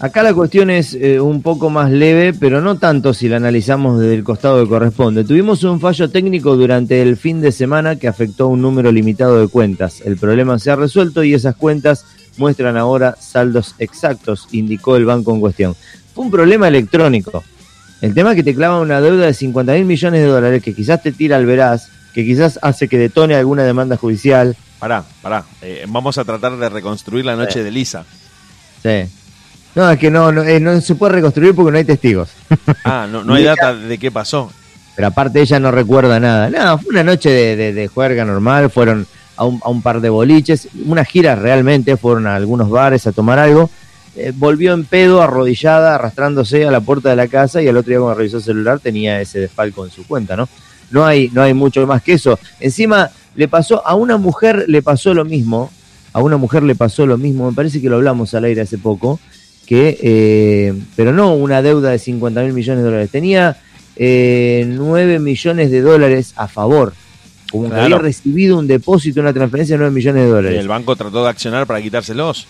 acá la cuestión es eh, un poco más leve, pero no tanto si la analizamos desde el costado que corresponde. Tuvimos un fallo técnico durante el fin de semana que afectó a un número limitado de cuentas. El problema se ha resuelto y esas cuentas muestran ahora saldos exactos, indicó el banco en cuestión. Fue un problema electrónico. El tema es que te clava una deuda de 50 mil millones de dólares que quizás te tira al veraz, que quizás hace que detone alguna demanda judicial. Pará, pará. Eh, vamos a tratar de reconstruir la noche de Lisa. Sí. No, es que no, no, eh, no se puede reconstruir porque no hay testigos. *laughs* Ah, no, no hay data de qué pasó. Pero aparte ella no recuerda nada. No, fue una noche de, de, de juerga normal, fueron a un, a un par de boliches, una gira realmente, fueron a algunos bares a tomar algo. Eh, volvió en pedo, arrodillada, arrastrándose a la puerta de la casa y al otro día cuando revisó el celular tenía ese desfalco en su cuenta, ¿no? No hay, no hay mucho más que eso. Encima le pasó, a una mujer le pasó lo mismo, a una mujer le pasó lo mismo, me parece que lo hablamos al aire hace poco, que, eh, pero no una deuda de 50 mil millones de dólares, tenía eh, 9 millones de dólares a favor. Como que había recibido un depósito, una transferencia de 9 millones de Y dólares. el banco trató de accionar para quitárselos.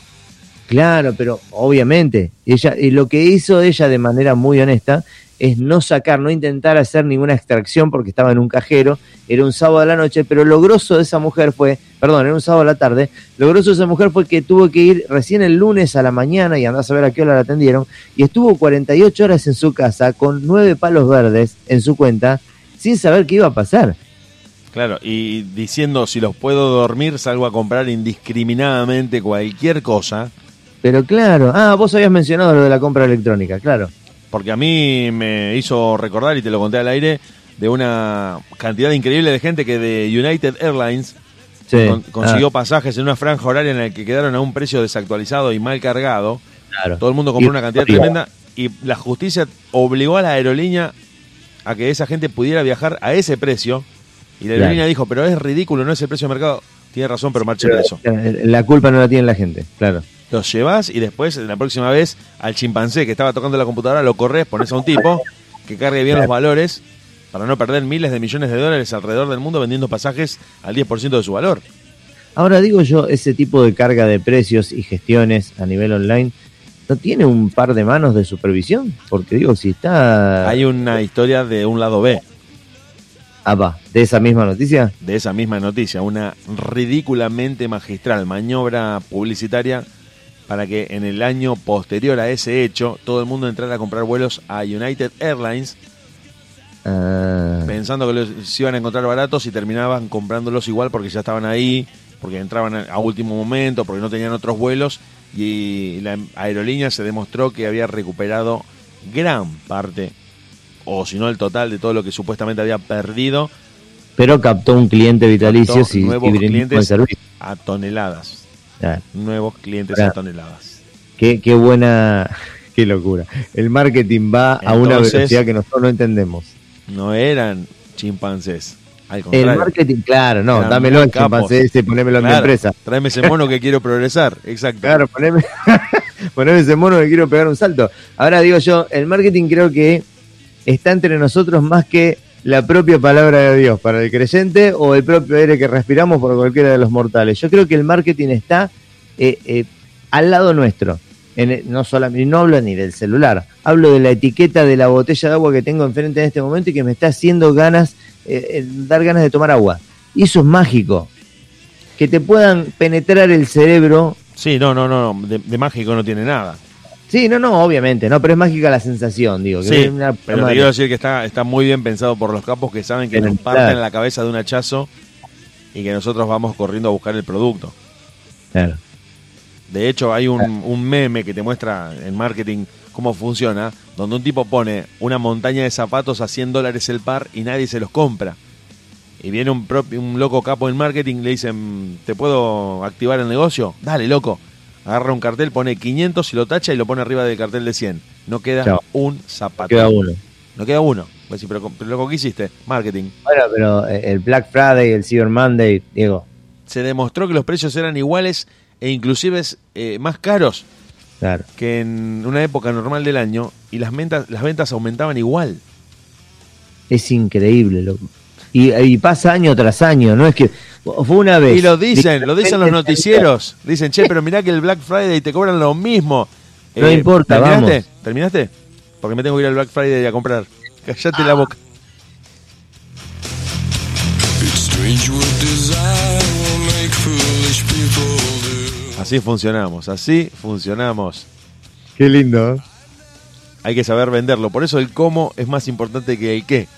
Claro, pero obviamente, ella, y lo que hizo ella de manera muy honesta es no sacar, no intentar hacer ninguna extracción porque estaba en un cajero, era un sábado a la noche, pero lo grosso de esa mujer fue, perdón, era un sábado a la tarde, lo grosso de esa mujer fue que tuvo que ir recién el lunes a la mañana y andás a ver a qué hora la atendieron, y estuvo 48 horas en su casa con nueve palos verdes en su cuenta sin saber qué iba a pasar. Claro, y diciendo si los puedo dormir, salgo a comprar indiscriminadamente cualquier cosa. Pero claro, ah, vos habías mencionado lo de la compra electrónica, claro. Porque a mí me hizo recordar, y te lo conté al aire, de una cantidad increíble de gente que de United Airlines Sí. con- consiguió Ah, pasajes en una franja horaria en la que quedaron a un precio desactualizado y mal cargado. claro. Todo el mundo compró Y- una cantidad tremenda y la justicia obligó a la aerolínea a que esa gente pudiera viajar a ese precio. Y la Claro. aerolínea dijo, pero es ridículo, no es el precio de mercado. Tiene razón, pero marche preso. La culpa no la tiene la gente, claro. Los llevas y después, la próxima vez, al chimpancé que estaba tocando la computadora, lo corres, pones a un tipo que cargue bien los valores para no perder miles de millones de dólares alrededor del mundo vendiendo pasajes al 10% de su valor. Ahora digo yo, ese tipo de carga de precios y gestiones a nivel online, ¿no tiene un par de manos de supervisión? Porque digo, si está... Hay una historia de un lado B Ah, va, de esa misma noticia. de esa misma noticia, una ridículamente magistral maniobra publicitaria para que en el año posterior a ese hecho todo el mundo entrara a comprar vuelos a United Airlines Ah, pensando que los iban a encontrar baratos y terminaban comprándolos igual porque ya estaban ahí, porque entraban a a último momento, porque no tenían otros vuelos y la aerolínea se demostró que había recuperado gran parte, o si no el total de todo lo que supuestamente había perdido pero captó un cliente vitalicio si nuevos clientes. a toneladas. Ah, Nuevos clientes Ahora, a toneladas. qué, qué buena, *laughs* qué locura. El marketing va a una velocidad que nosotros no entendemos. No eran chimpancés. Al El marketing, claro, no, Eran dámelo al chimpancé ese, ponémelo en mi Claro, empresa. Tráeme ese mono que quiero progresar. Exacto. Claro, poneme, *laughs* poneme ese mono que quiero pegar un salto. Ahora digo yo, el marketing creo que está entre nosotros más que la propia palabra de Dios para el creyente o el propio aire que respiramos por cualquiera de los mortales. Yo creo que el marketing está eh, eh, al lado nuestro. En el- no solamente no hablo ni del celular, hablo de la etiqueta de la botella de agua que tengo enfrente en este momento y que me está haciendo ganas, eh, eh, dar ganas de tomar agua. Y eso es mágico. Que te puedan penetrar el cerebro Sí, no, no, no. no, De, de mágico no tiene nada. Sí, no, no, obviamente, no, pero es mágica la sensación, digo. que Sí, es una- pero te quiero decir que está, está muy bien pensado por los capos que saben que Pero, nos parten claro. la cabeza de un hachazo y que nosotros vamos corriendo a buscar el producto. Claro. De hecho, hay un, un meme que te muestra en marketing cómo funciona, donde un tipo pone una montaña de zapatos a 100 dólares el par y nadie se los compra. Y viene un, propio, un loco capo en marketing y le dicen, ¿te puedo activar el negocio? Dale, loco. Agarra un cartel, pone 500 y lo tacha y lo pone arriba del cartel de 100. No queda Chao. un zapato. Queda uno. No queda uno. Pues sí, pero, pero loco, ¿qué hiciste? Marketing. Bueno, pero eh, el Black Friday, el Cyber Monday, Diego, Se demostró que los precios eran iguales e inclusive eh, más caros claro. que en una época normal del año y las ventas, las ventas aumentaban igual. Es increíble, loco. Y, y pasa año tras año, no es que fue una vez. Y lo dicen, lo dicen los noticieros. Dicen, che, pero mirá que el Black Friday te cobran lo mismo. Eh, No importa, ¿terminaste? vamos. ¿Terminaste? Porque me tengo que ir al Black Friday a comprar. Callate la boca. Así funcionamos, así funcionamos. Qué lindo. Hay que saber venderlo. Por eso el cómo es más importante que el qué.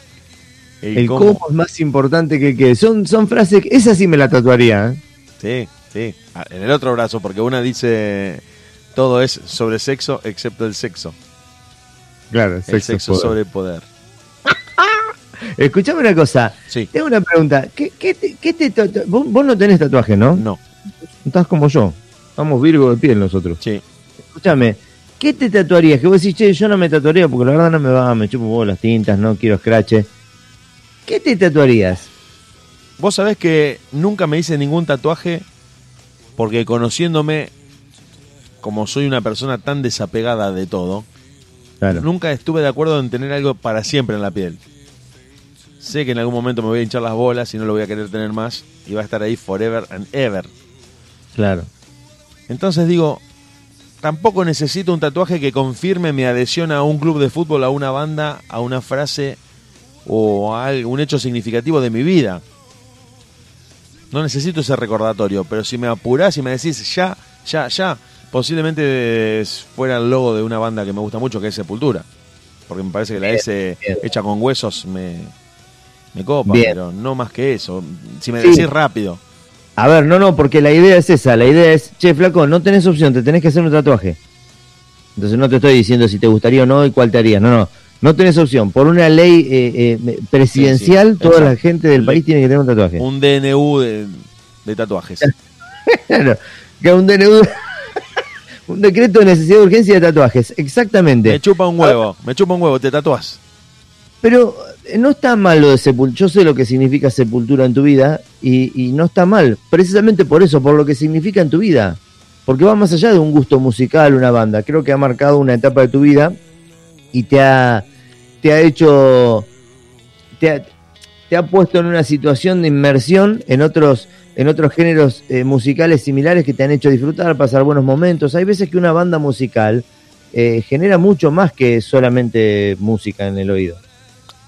El cómo es más importante que el qué. Son, son frases, que- esa sí me la tatuaría. ¿eh? Sí, sí. Ah, En el otro brazo, porque una dice todo es sobre sexo excepto el sexo. Claro, El sexo sobre poder. *laughs* Escuchame una cosa. Sí. Tengo una pregunta. ¿Qué, qué te, qué te tatu- vos, vos no tenés tatuaje, ¿no? No, Estás como yo. Vamos Virgo de piel nosotros. sí. Escúchame. ¿Qué te tatuarías? Que vos decís, che, yo no me tatuaría porque la verdad no me va, me chupo vos las tintas, no quiero scratch. ¿Qué te tatuarías? Vos sabés que nunca me hice ningún tatuaje porque conociéndome como soy una persona tan desapegada de todo, Claro. nunca estuve de acuerdo en tener algo para siempre en la piel. Sé que en algún momento me voy a hinchar las bolas y no lo voy a querer tener más y va a estar ahí forever and ever. Claro. Entonces digo, tampoco necesito un tatuaje que confirme mi adhesión a un club de fútbol, a una banda, a una frase o a algún hecho significativo de mi vida. No necesito ese recordatorio, pero si me apurás y me decís ya, ya, ya, posiblemente fuera el logo de una banda que me gusta mucho, que es Sepultura. Porque me parece que la Bien, S bien. hecha con huesos me, me copa, Bien. pero no más que eso. Si me Sí. decís rápido, A ver, no, no, porque la idea es esa. La idea es, che, flaco, no tenés opción, te tenés que hacer un tatuaje. Entonces no te estoy diciendo si te gustaría o no y cuál te harías. No, no. No tenés opción. Por una ley eh, eh, presidencial, Sí, sí, toda la gente del país tiene que tener un tatuaje. un DNU de, de tatuajes. *laughs* Claro, que un DNU, *laughs* un decreto de necesidad de urgencia de tatuajes, exactamente. Me chupa un huevo, me chupa un huevo, te tatuás. Pero eh, no está mal lo de sepultura. Yo sé lo que significa sepultura en tu vida y, y no está mal. Precisamente por eso, por lo que significa en tu vida. Porque va más allá de un gusto musical, una banda. Creo que ha marcado una etapa de tu vida y te ha, te ha hecho. Te ha, te ha puesto en una situación de inmersión en otros, en otros géneros eh, musicales similares que te han hecho disfrutar, pasar buenos momentos. Hay veces que una banda musical eh, genera mucho más que solamente música en el oído.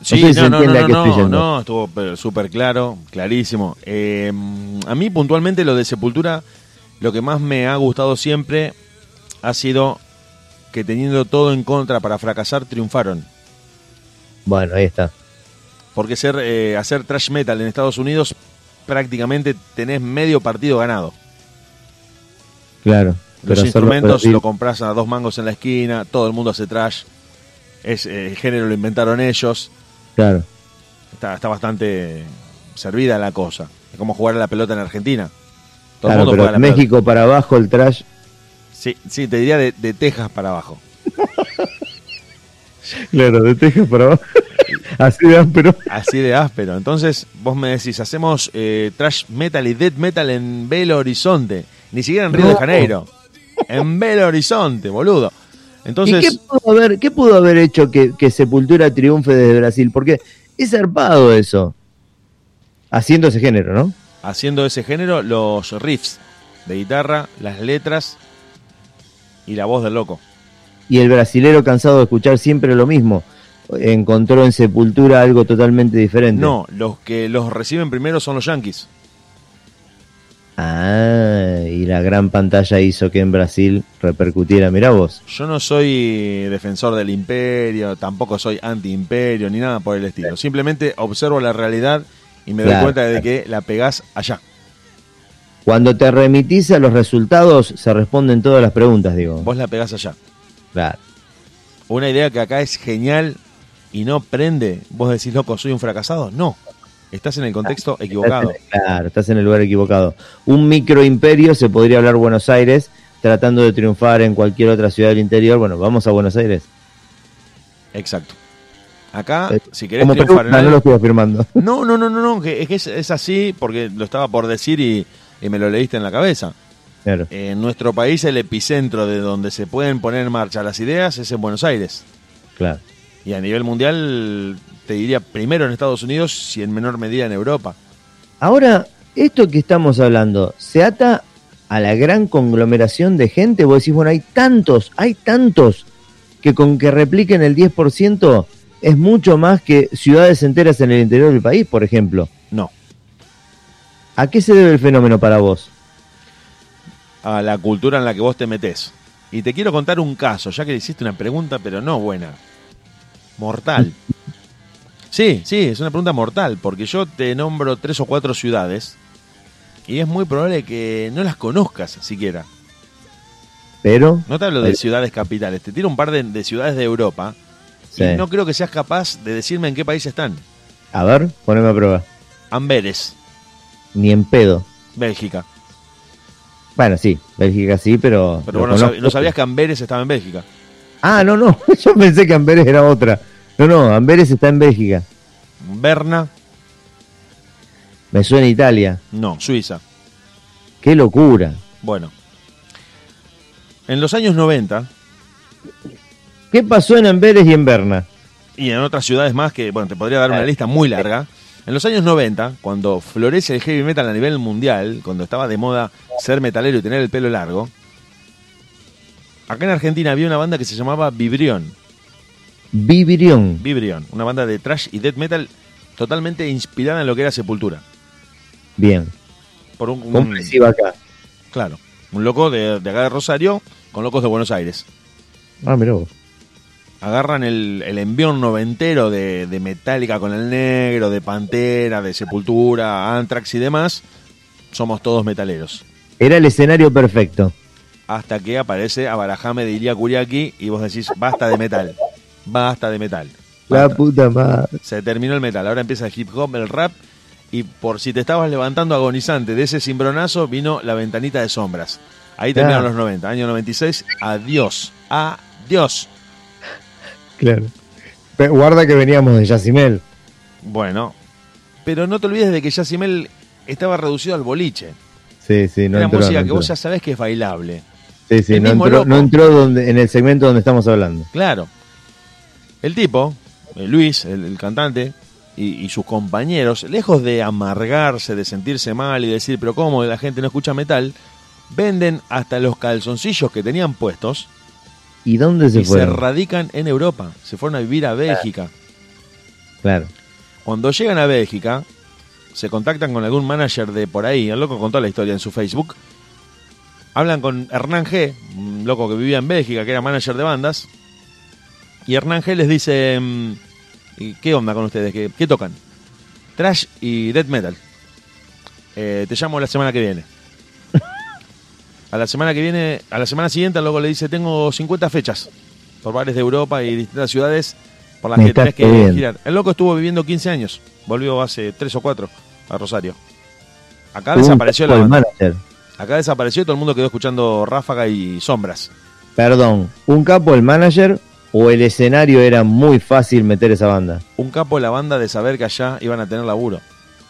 Sí, sé si se no, no, no, no, no, estuvo súper claro, clarísimo. Eh, a mí puntualmente lo de Sepultura, lo que más me ha gustado siempre ha sido que teniendo todo en contra para fracasar, triunfaron. Bueno, ahí está. Porque ser, eh, hacer trash metal en Estados Unidos prácticamente tenés medio partido ganado. Claro. Los instrumentos lo compras a dos mangos en la esquina, todo el mundo hace trash. Es, eh, el género lo inventaron ellos. Claro. Está, está bastante servida la cosa. Es como jugar a la pelota en Argentina. Todo Claro, el mundo pero juega a la pelota. México para abajo el trash. Sí, sí, te diría de, de Texas para abajo. *laughs* Claro, de Texas para abajo. *laughs* Así de áspero. Así de áspero. Entonces, vos me decís, hacemos eh, trash metal y death metal en Belo Horizonte. Ni siquiera en Río de. Janeiro. En Belo Horizonte, boludo. ¿Y Entonces, qué pudo haber, qué pudo haber hecho que, que Sepultura triunfe desde Brasil? Porque es zarpado eso. Haciendo ese género, ¿no? haciendo ese género, los riffs de guitarra, las letras y la voz del loco. Y el brasilero cansado de escuchar siempre lo mismo. Encontró en Sepultura algo totalmente diferente. No, los que los reciben primero son los yankees. Ah, y la gran pantalla hizo que en Brasil repercutiera. Mirá vos. Yo no soy defensor del imperio, tampoco soy anti-imperio, ni nada por el estilo. Simplemente observo la realidad y me doy cuenta de que la pegás allá. Cuando te remitís a los resultados, se responden todas las preguntas, digo. Vos la pegás allá. Claro. Una idea que acá es genial y no prende. Vos decís, loco, soy un fracasado. No. Estás en el contexto equivocado. Estás claro, estás en el lugar equivocado. Un microimperio se podría hablar Buenos Aires, tratando de triunfar en cualquier otra ciudad del interior. Bueno, vamos a Buenos Aires. Exacto. Acá, Eh, si querés triunfar en no lo estoy afirmando. No, no, no, no, no, que es que es, es así porque lo estaba por decir y, y me lo leíste en la cabeza. Claro. En nuestro país el epicentro de donde se pueden poner en marcha las ideas es en Buenos Aires. Claro. Y a nivel mundial, te diría primero en Estados Unidos y en menor medida en Europa. Ahora, esto que estamos hablando, ¿se ata a la gran conglomeración de gente? Vos decís, bueno, hay tantos, hay tantos, que con que repliquen el 10% es mucho más que ciudades enteras en el interior del país, por ejemplo. ¿A qué se debe el fenómeno para vos? a la cultura en la que vos te metés. Y te quiero contar un caso, ya que le hiciste una pregunta, pero no buena. Mortal. Sí, sí, es una pregunta mortal, porque yo te nombro tres o cuatro ciudades y es muy probable que no las conozcas siquiera. Pero, No te hablo de ciudades capitales, te tiro un par de, de ciudades de Europa sí. y no creo que seas capaz de decirme en qué país están. a ver, poneme a prueba. Amberes, Ni en pedo. Bélgica. Bueno, sí, Bélgica sí, pero... Pero vos no, sab- conozco. no sabías que Amberes estaba en Bélgica. Ah, no, no, *laughs* yo pensé que Amberes era otra. No, no, Amberes está en Bélgica. Berna, Me suena Italia. no, Suiza. Qué locura. Bueno. En los años 90 ¿Qué pasó en Amberes y en Berna? y en otras ciudades más que, bueno, te podría dar una lista muy larga. En los años 90, cuando florece el heavy metal a nivel mundial, cuando estaba de moda ser metalero y tener el pelo largo, acá en Argentina había una banda que se llamaba Vibrión. Vivirión. Vibrión, una banda de trash y death metal totalmente inspirada en lo que era Sepultura. Bien. Por un, un- acá. claro, un loco de, de acá de Rosario con locos de Buenos Aires. Ah, mirá vos. Agarran el, el envión noventero de, de Metallica con el negro, de Pantera, de Sepultura, Anthrax y demás. Somos todos metaleros. Era el escenario perfecto. Hasta que aparece Abarajame de Ilia Kuriaki y vos decís, basta de metal. Basta de metal. La puta madre. Se terminó el metal. Ahora empieza el hip hop, el rap. Y por si te estabas levantando agonizante de ese cimbronazo, vino la ventanita de sombras. Ahí terminaron los 90. Año 96. Adiós. Adiós. Claro. Pero guarda que veníamos de Yacimel. Bueno. Pero no te olvides de que Yacimel estaba reducido al boliche. Sí, sí, no Era entró. música no que vos ya sabés que es bailable. Sí, sí, el no entró, no entró donde, en el segmento donde estamos hablando. Claro. El tipo, eh, Luis, el, el cantante, y, y sus compañeros, lejos de amargarse, de sentirse mal y decir, pero ¿cómo la gente no escucha metal? Venden hasta los calzoncillos que tenían puestos ¿Y dónde se y se fueron? radican en Europa. Se fueron a vivir a Bélgica. Claro. Cuando llegan a Bélgica, se contactan con algún manager de por ahí. El loco contó la historia en su Facebook. Hablan con Hernán G, un loco que vivía en Bélgica, que era manager de bandas. Y Hernán G les dice: mm, ¿y ¿Qué onda con ustedes? ¿Qué, qué tocan? Trash y death metal. Eh, te llamo la semana que viene. A la semana que viene, a la semana siguiente, loco le dice: Tengo 50 fechas por bares de Europa y distintas ciudades por las Me que tenés que girar. El loco estuvo viviendo 15 años. Volvió hace 3 o 4 a Rosario. Acá desapareció la banda. Acá desapareció y todo el mundo quedó escuchando ráfaga y sombras. Perdón, ¿un capo el manager o el escenario era muy fácil meter esa banda? Un capo de la banda de saber que allá iban a tener laburo.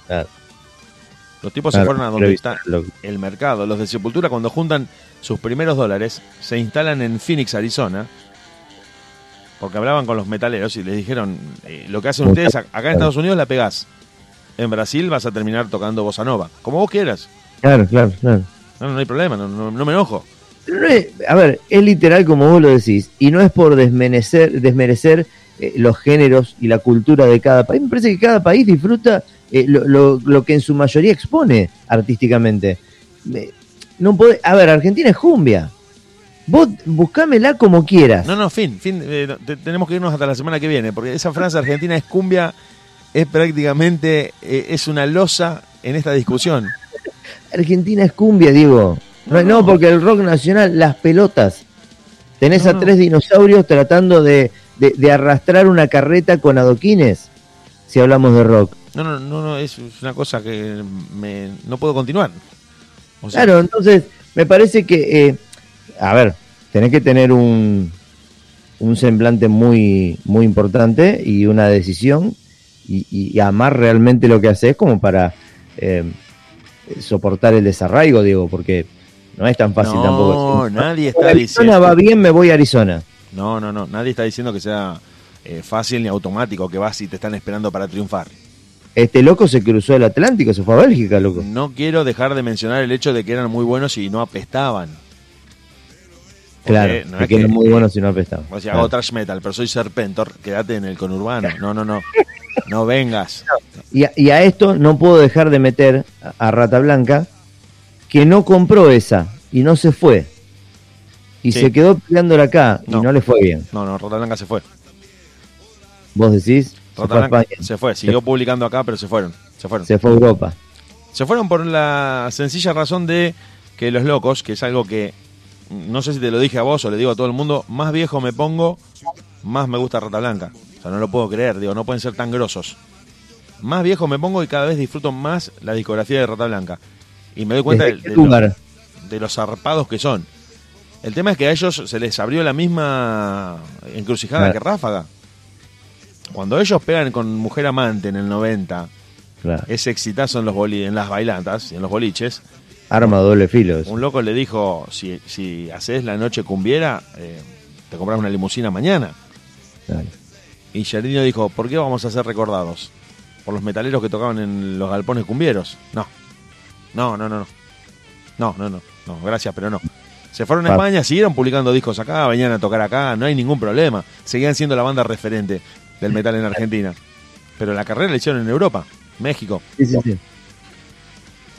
Claro, Los tipos claro, se fueron a donde está el mercado. Los de Sepultura cuando juntan sus primeros dólares se instalan en Phoenix, Arizona. Porque hablaban con los metaleros y les dijeron, eh, lo que hacen ustedes ac- acá en Estados Unidos la pegás. En Brasil vas a terminar tocando bossa nova. Como vos quieras. Claro, claro, claro. No, no hay problema, no, no- no me enojo. No es- a ver, es literal como vos lo decís, y no es por desmerecer, desmerecer eh, los géneros y la cultura de cada país. Me parece que cada país disfruta eh, lo, lo- lo que en su mayoría expone artísticamente. Me- no podés- a ver, Argentina es cumbia. Vos buscámela como quieras. No, no, fin, fin. eh, te- tenemos que irnos hasta la semana que viene, porque esa frase argentina es cumbia, es prácticamente, es una losa en esta discusión. Argentina es cumbia, Diego. No, no, porque el rock nacional, las pelotas. Tenés No, a tres dinosaurios tratando de, de- de arrastrar una carreta con adoquines, si hablamos de rock. No, no, no, no, es una cosa que me, no puedo continuar. O sea, Claro, entonces me parece que, eh, a ver, tenés que tener un, un semblante muy, muy importante y una decisión y, y- y amar realmente lo que haces como para eh, soportar el desarraigo, digo, porque no es tan fácil no, tampoco. nadie Si está Arizona diciendo. va bien, me voy a Arizona. No, no, no, nadie está diciendo que sea eh, fácil ni automático, que vas y te están esperando para triunfar. Este loco se cruzó el Atlántico, se fue a Bélgica, loco. No quiero dejar de mencionar el hecho de que eran muy buenos y no apestaban. Porque Claro, no que es que- quedó muy bueno si no apestaba. O sea, Claro. hago trash metal, pero soy Serpentor, quédate en el conurbano. No, no, no. No vengas. Y a, y a esto no puedo dejar de meter a Rata Blanca, que no compró esa y no se fue. Y Sí. se quedó peleándola acá No. y no le fue bien. No, no, Rota Blanca se fue. Vos decís, se Rata fue a Blanca España, se fue, siguió publicando acá, pero se fueron. Se fueron. se fue a Europa. Se fueron por la sencilla razón de que los locos, que es algo que no sé si te lo dije a vos o le digo a todo el mundo, más viejo me pongo, más me gusta Rata Blanca. O sea, no lo puedo creer, digo, no pueden ser tan grosos. Más viejo me pongo y cada vez disfruto más la discografía de Rata Blanca. Y me doy cuenta de, ¿Desde qué de lo- de los zarpados que son. El tema es que a ellos se les abrió la misma encrucijada Claro. que Ráfaga. Cuando ellos pegan con Mujer Amante en el 90, Claro. ese exitazo en, los boli- en las bailantas y en los boliches, Arma doble filo. un loco le dijo, si, si haces la noche cumbiera, eh, te compras una limusina mañana. Y Giardino dijo, ¿por qué vamos a ser recordados? ¿Por los metaleros que tocaban en los galpones cumbieros? No. No, no, no, no. No, no, no. No, gracias, pero no. Se fueron a. España, siguieron publicando discos acá, venían a tocar acá, no hay ningún problema. Seguían siendo la banda referente del metal en Argentina. Pero la carrera la hicieron en Europa, México. Sí, sí, sí.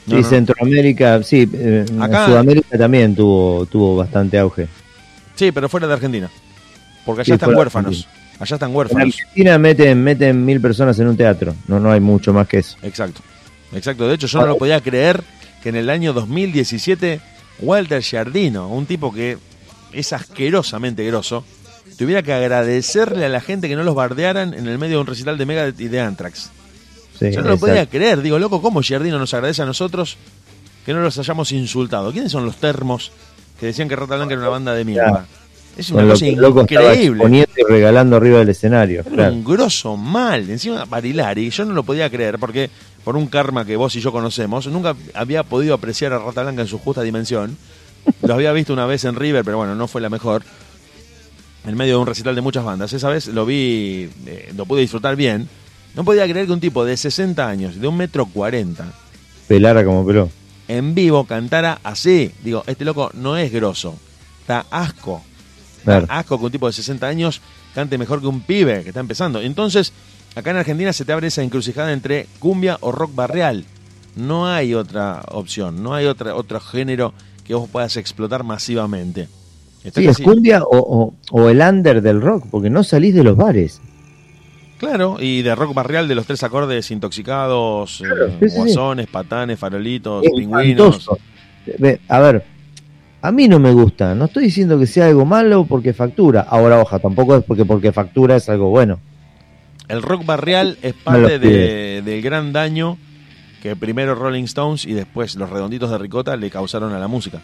No, Sí, no. Centroamérica, sí, eh, en Acá- Sudamérica también tuvo, tuvo bastante auge. Sí, pero fuera de Argentina. Porque allá Sí, están huérfanos. Allá están En huérfanos. Argentina meten, meten mil personas en un teatro, no, no hay mucho más que eso. Exacto. Exacto. De hecho, yo no lo podía creer que en el año 2017 Walter Giardino, un tipo que es asquerosamente grosso, tuviera que agradecerle a la gente que no los bardearan en el medio de un recital de Megadeth y de Anthrax. Sí, Yo no lo podía creer. Digo, loco, ¿cómo Giardino nos agradece a nosotros que no los hayamos insultado? ¿Quiénes son los termos que decían que Rata Blanca era una banda de mierda? Es Con una lo cosa que el loco increíble. y regalando arriba del escenario. Era Claro. un grosso mal. Encima Barilari, yo no lo podía creer porque por un karma que vos y yo conocemos, nunca había podido apreciar a Rata Blanca en su justa dimensión. Lo había visto una vez en River, pero bueno, no fue la mejor. En medio de un recital de muchas bandas. Esa vez lo vi, eh, lo pude disfrutar bien. No podía creer que un tipo de 60 años, de un metro 40, Pelara como peló. en vivo cantara así. Digo, este loco no es grosso. Está asco. Claro. asco que un tipo de 60 años cante mejor que un pibe que está empezando. Entonces, acá en Argentina se te abre esa encrucijada entre cumbia o rock barrial. No hay otra opción, no hay otra, otro género que vos puedas explotar masivamente. Está Sí, es cumbia o, o- o el under del rock, porque no salís de los bares. Claro, y de rock barrial de los tres acordes intoxicados, Claro, eh, sí, sí, sí. guasones, patanes, farolitos, Es pingüinos. A ver, a mí no me gusta. No estoy diciendo que sea algo malo porque factura. Ahora, oja, tampoco es porque porque factura es algo bueno. El rock barrial es parte de- del gran daño que primero Rolling Stones y después los redonditos de ricota le causaron a la música.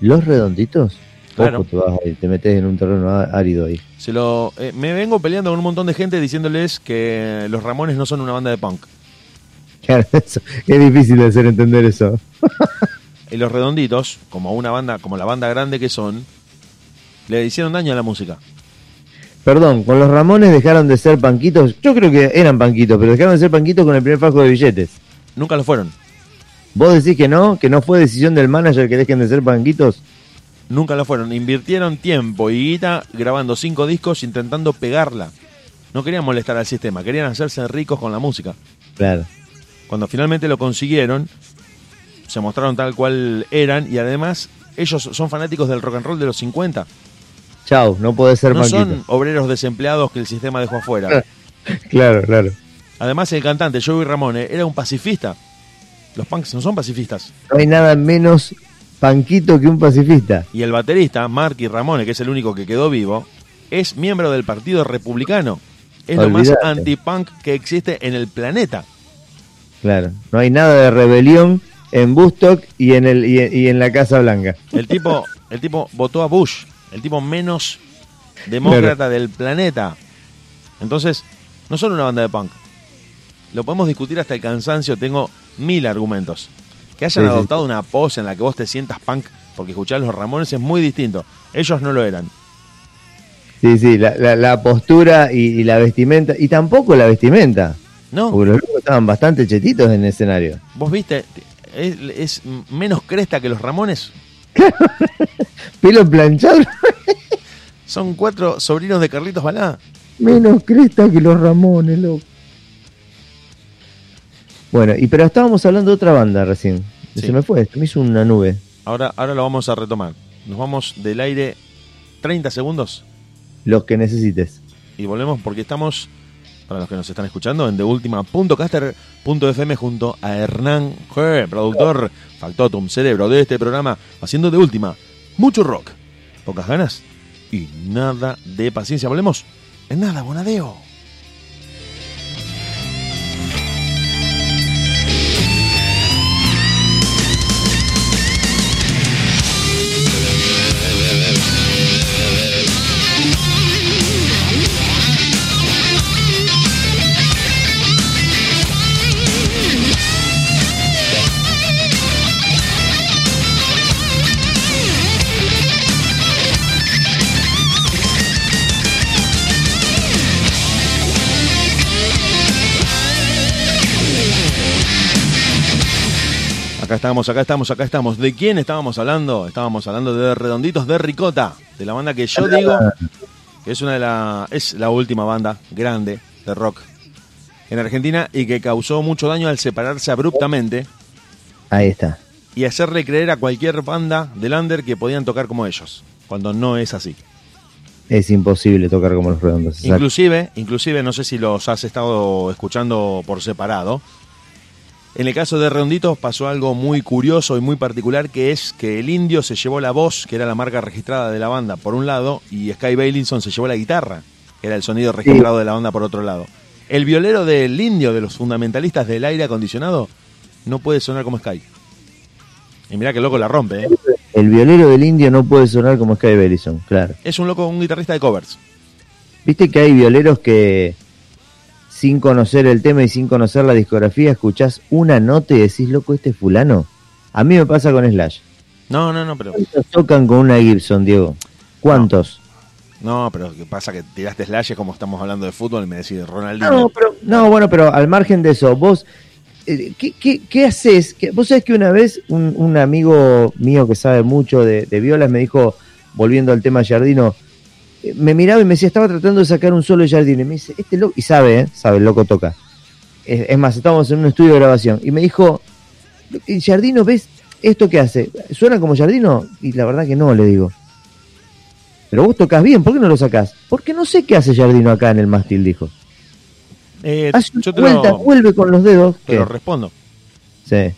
Los redonditos, Claro. te, vas ahí, te metes en un terreno árido ahí. Se lo, eh, me vengo peleando con un montón de gente diciéndoles que los Ramones no son una banda de punk. Claro, eso, es difícil de hacer entender eso. *laughs* Y los redonditos, como una banda, como la banda grande que son, le hicieron daño a la música. Perdón, con los Ramones dejaron de ser panquitos. Yo creo que eran panquitos, pero dejaron de ser panquitos con el primer fajo de billetes. Nunca lo fueron. ¿Vos decís que no? ¿Que no fue decisión del manager que dejen de ser panquitos? Nunca lo fueron. Invirtieron tiempo y guita grabando cinco discos intentando pegarla. No querían molestar al sistema, querían hacerse ricos con la música. Claro. Cuando finalmente lo consiguieron, se mostraron tal cual eran y además ellos son fanáticos del rock and roll de los 50. Chau, no podés ser No son obreros desempleados que el sistema dejó afuera. *laughs* Claro, claro. Además, el cantante Joey Ramone era un pacifista. Los punks no son pacifistas. No hay nada menos panquito que un pacifista. Y el baterista, Marky Ramone, que es el único que quedó vivo, es miembro del Partido Republicano. Es lo más Olvídate. anti-punk que existe en el planeta. Claro. No hay nada de rebelión en Bustock y en, el, y, y en la Casa Blanca. El tipo, el tipo votó a Bush, el tipo menos demócrata del planeta. Entonces, no son una banda de punk. Lo podemos discutir hasta el cansancio, tengo mil argumentos. Que hayan Sí, sí. adoptado una pose en la que vos te sientas punk porque escuchás los Ramones es muy distinto. Ellos no lo eran. Sí, sí, la, la- la postura y, y la vestimenta. Y tampoco la vestimenta. No, Porque los locos estaban bastante chetitos en el escenario. vos viste, es, es menos cresta que los Ramones. *laughs* Pelo planchado, Son cuatro sobrinos de Carlitos Balá. menos cresta que los Ramones, loco. Bueno, y pero estábamos hablando de otra banda recién. Sí. Se me fue, se me hizo una nube. Ahora, ahora lo vamos a retomar. Nos vamos del aire 30 segundos Los que necesites. y volvemos porque estamos, para los que nos están escuchando, en TheUltima.caster.fm junto a Hernán G, productor Factotum, cerebro de este programa, haciendo de última mucho rock, pocas ganas y nada de paciencia. Volvemos en nada, Bonadeo. Acá estamos, acá estamos, acá estamos. ¿De quién estábamos hablando? Estábamos hablando de Redonditos de Ricota, de la banda que yo digo que es una de la es la última banda grande de rock en Argentina y que causó mucho daño al separarse abruptamente Ahí está. y hacerle creer a cualquier banda del under que podían tocar como ellos, cuando no es así. Es imposible tocar como los redondos. exacto. Inclusive, inclusive no sé si los has estado escuchando por separado. En el caso de Redonditos pasó algo muy curioso y muy particular que es que el indio se llevó la voz, que era la marca registrada de la banda, por un lado, y Sky Bailinson se llevó la guitarra, que era el sonido registrado de la banda por otro lado. El violero del indio, de los fundamentalistas del aire acondicionado, no puede sonar como Sky. Y mirá que loco la rompe, ¿eh? El violero del indio no puede sonar como Sky Bellison, claro. Es un loco, un guitarrista de covers. Viste que hay violeros que sin conocer el tema y sin conocer la discografía escuchás una nota y decís, loco, este es fulano. A mí me pasa con Slash. No, no, no, pero ¿Cuántos tocan con una Gibson, Diego? ¿Cuántos? No, pero ¿qué pasa? Que tiraste slashes como estamos hablando de fútbol y me decís Ronaldinho. No, pero, no, bueno, pero al margen de eso, vos, eh, ¿qué, qué, qué haces? ¿Qué- vos sabés que una vez un, un amigo mío que sabe mucho de, de violas me dijo, volviendo al tema Jardino, me miraba y me decía, estaba tratando de sacar un solo de Jardino. Y me dice, este loco, y sabe, ¿eh? sabe, el loco toca. Es, es más, estábamos en un estudio de grabación. Y me dijo, "Eh, Jardino, ¿ves esto que hace? ¿Suena como Jardino? Y la verdad que no, le digo. Pero vos tocas bien, ¿por qué no lo sacás? Porque no sé qué hace Jardino acá en el mástil, dijo. Eh, Hace yo te vuelta, lo, vuelve con los dedos. te lo respondo. Sí.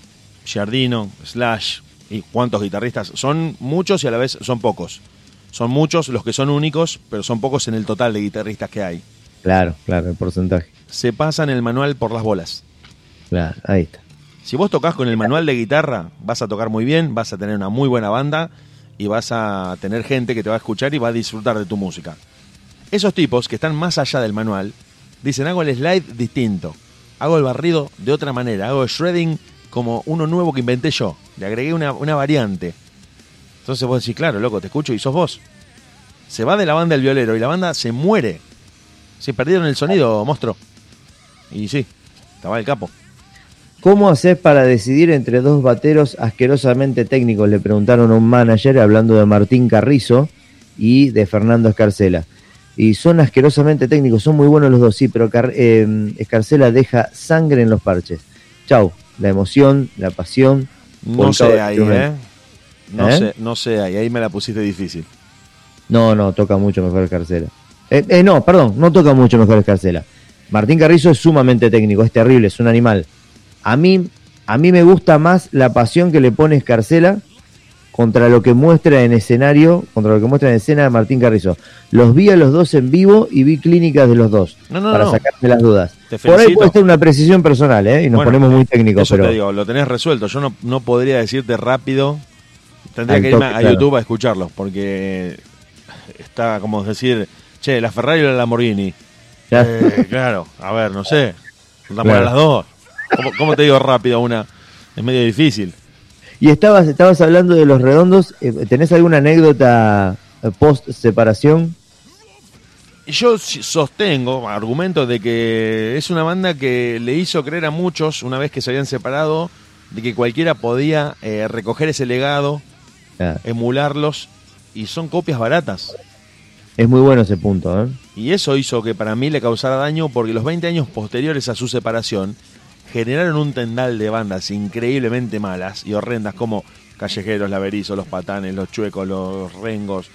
Giardino, Slash y cuántos guitarristas. Son muchos y a la vez son pocos. Son muchos los que son únicos, pero son pocos en el total de guitarristas que hay. Claro, claro, el porcentaje. Se pasan el manual por las bolas. Claro, ahí está. Si vos tocas con el manual de guitarra, vas a tocar muy bien, vas a tener una muy buena banda y vas a tener gente que te va a escuchar y va a disfrutar de tu música. Esos tipos que están más allá del manual dicen hago el slide distinto, hago el barrido de otra manera, hago el shredding como uno nuevo que inventé yo, le agregué una, una variante. Entonces vos decís, claro, loco, te escucho y sos vos. Se va de la banda el violero y la banda se muere. Se perdieron el sonido, monstruo. Y sí, estaba el capo. ¿Cómo haces para decidir entre dos bateros asquerosamente técnicos? Le preguntaron a un manager hablando de Martín Carrizo y de Fernando Escarcela. Y son asquerosamente técnicos, son muy buenos los dos, sí, pero Car- eh, Escarcela deja sangre en los parches. Chau, la emoción, la pasión. No sé cada ahí, ¿eh? No ¿Eh? sé, no sé ahí, ahí me la pusiste difícil. No, no, toca mucho mejor Escarcela. Eh, eh, no, perdón, no toca mucho mejor Escarcela. Martín Carrizo es sumamente técnico, es terrible, es un animal. A mí a mí me gusta más la pasión que le pone Escarcela contra lo que muestra en escenario, contra lo que muestra en escena Martín Carrizo. Los vi a los dos en vivo y vi clínicas de los dos No, no, para no. sacarme las dudas. Te Por ahí puede ser una precisión personal, ¿eh? Y nos Bueno, ponemos muy técnicos, Eso pero te digo, lo tenés resuelto. Yo no, no podría decirte rápido. Tendría que irme toque, a claro. YouTube a escucharlos, porque está como decir, che, la Ferrari o la Lamborghini. Eh, claro, a ver, no sé. Claro. a las dos. ¿Cómo, cómo te digo rápido una? Es medio difícil. Y estabas, estabas hablando de los redondos. eh, ¿Tenés alguna anécdota post separación? Yo sostengo, argumento de que es una banda que le hizo creer a muchos, una vez que se habían separado, de que cualquiera podía eh, recoger ese legado, emularlos, y son copias baratas. Es muy bueno ese punto, ¿eh? Y eso hizo que para mí le causara daño porque los 20 años posteriores a su separación generaron un tendal de bandas increíblemente malas y horrendas como Callejeros, La Berizo, Los Patanes, Los Chuecos, Los Rengos,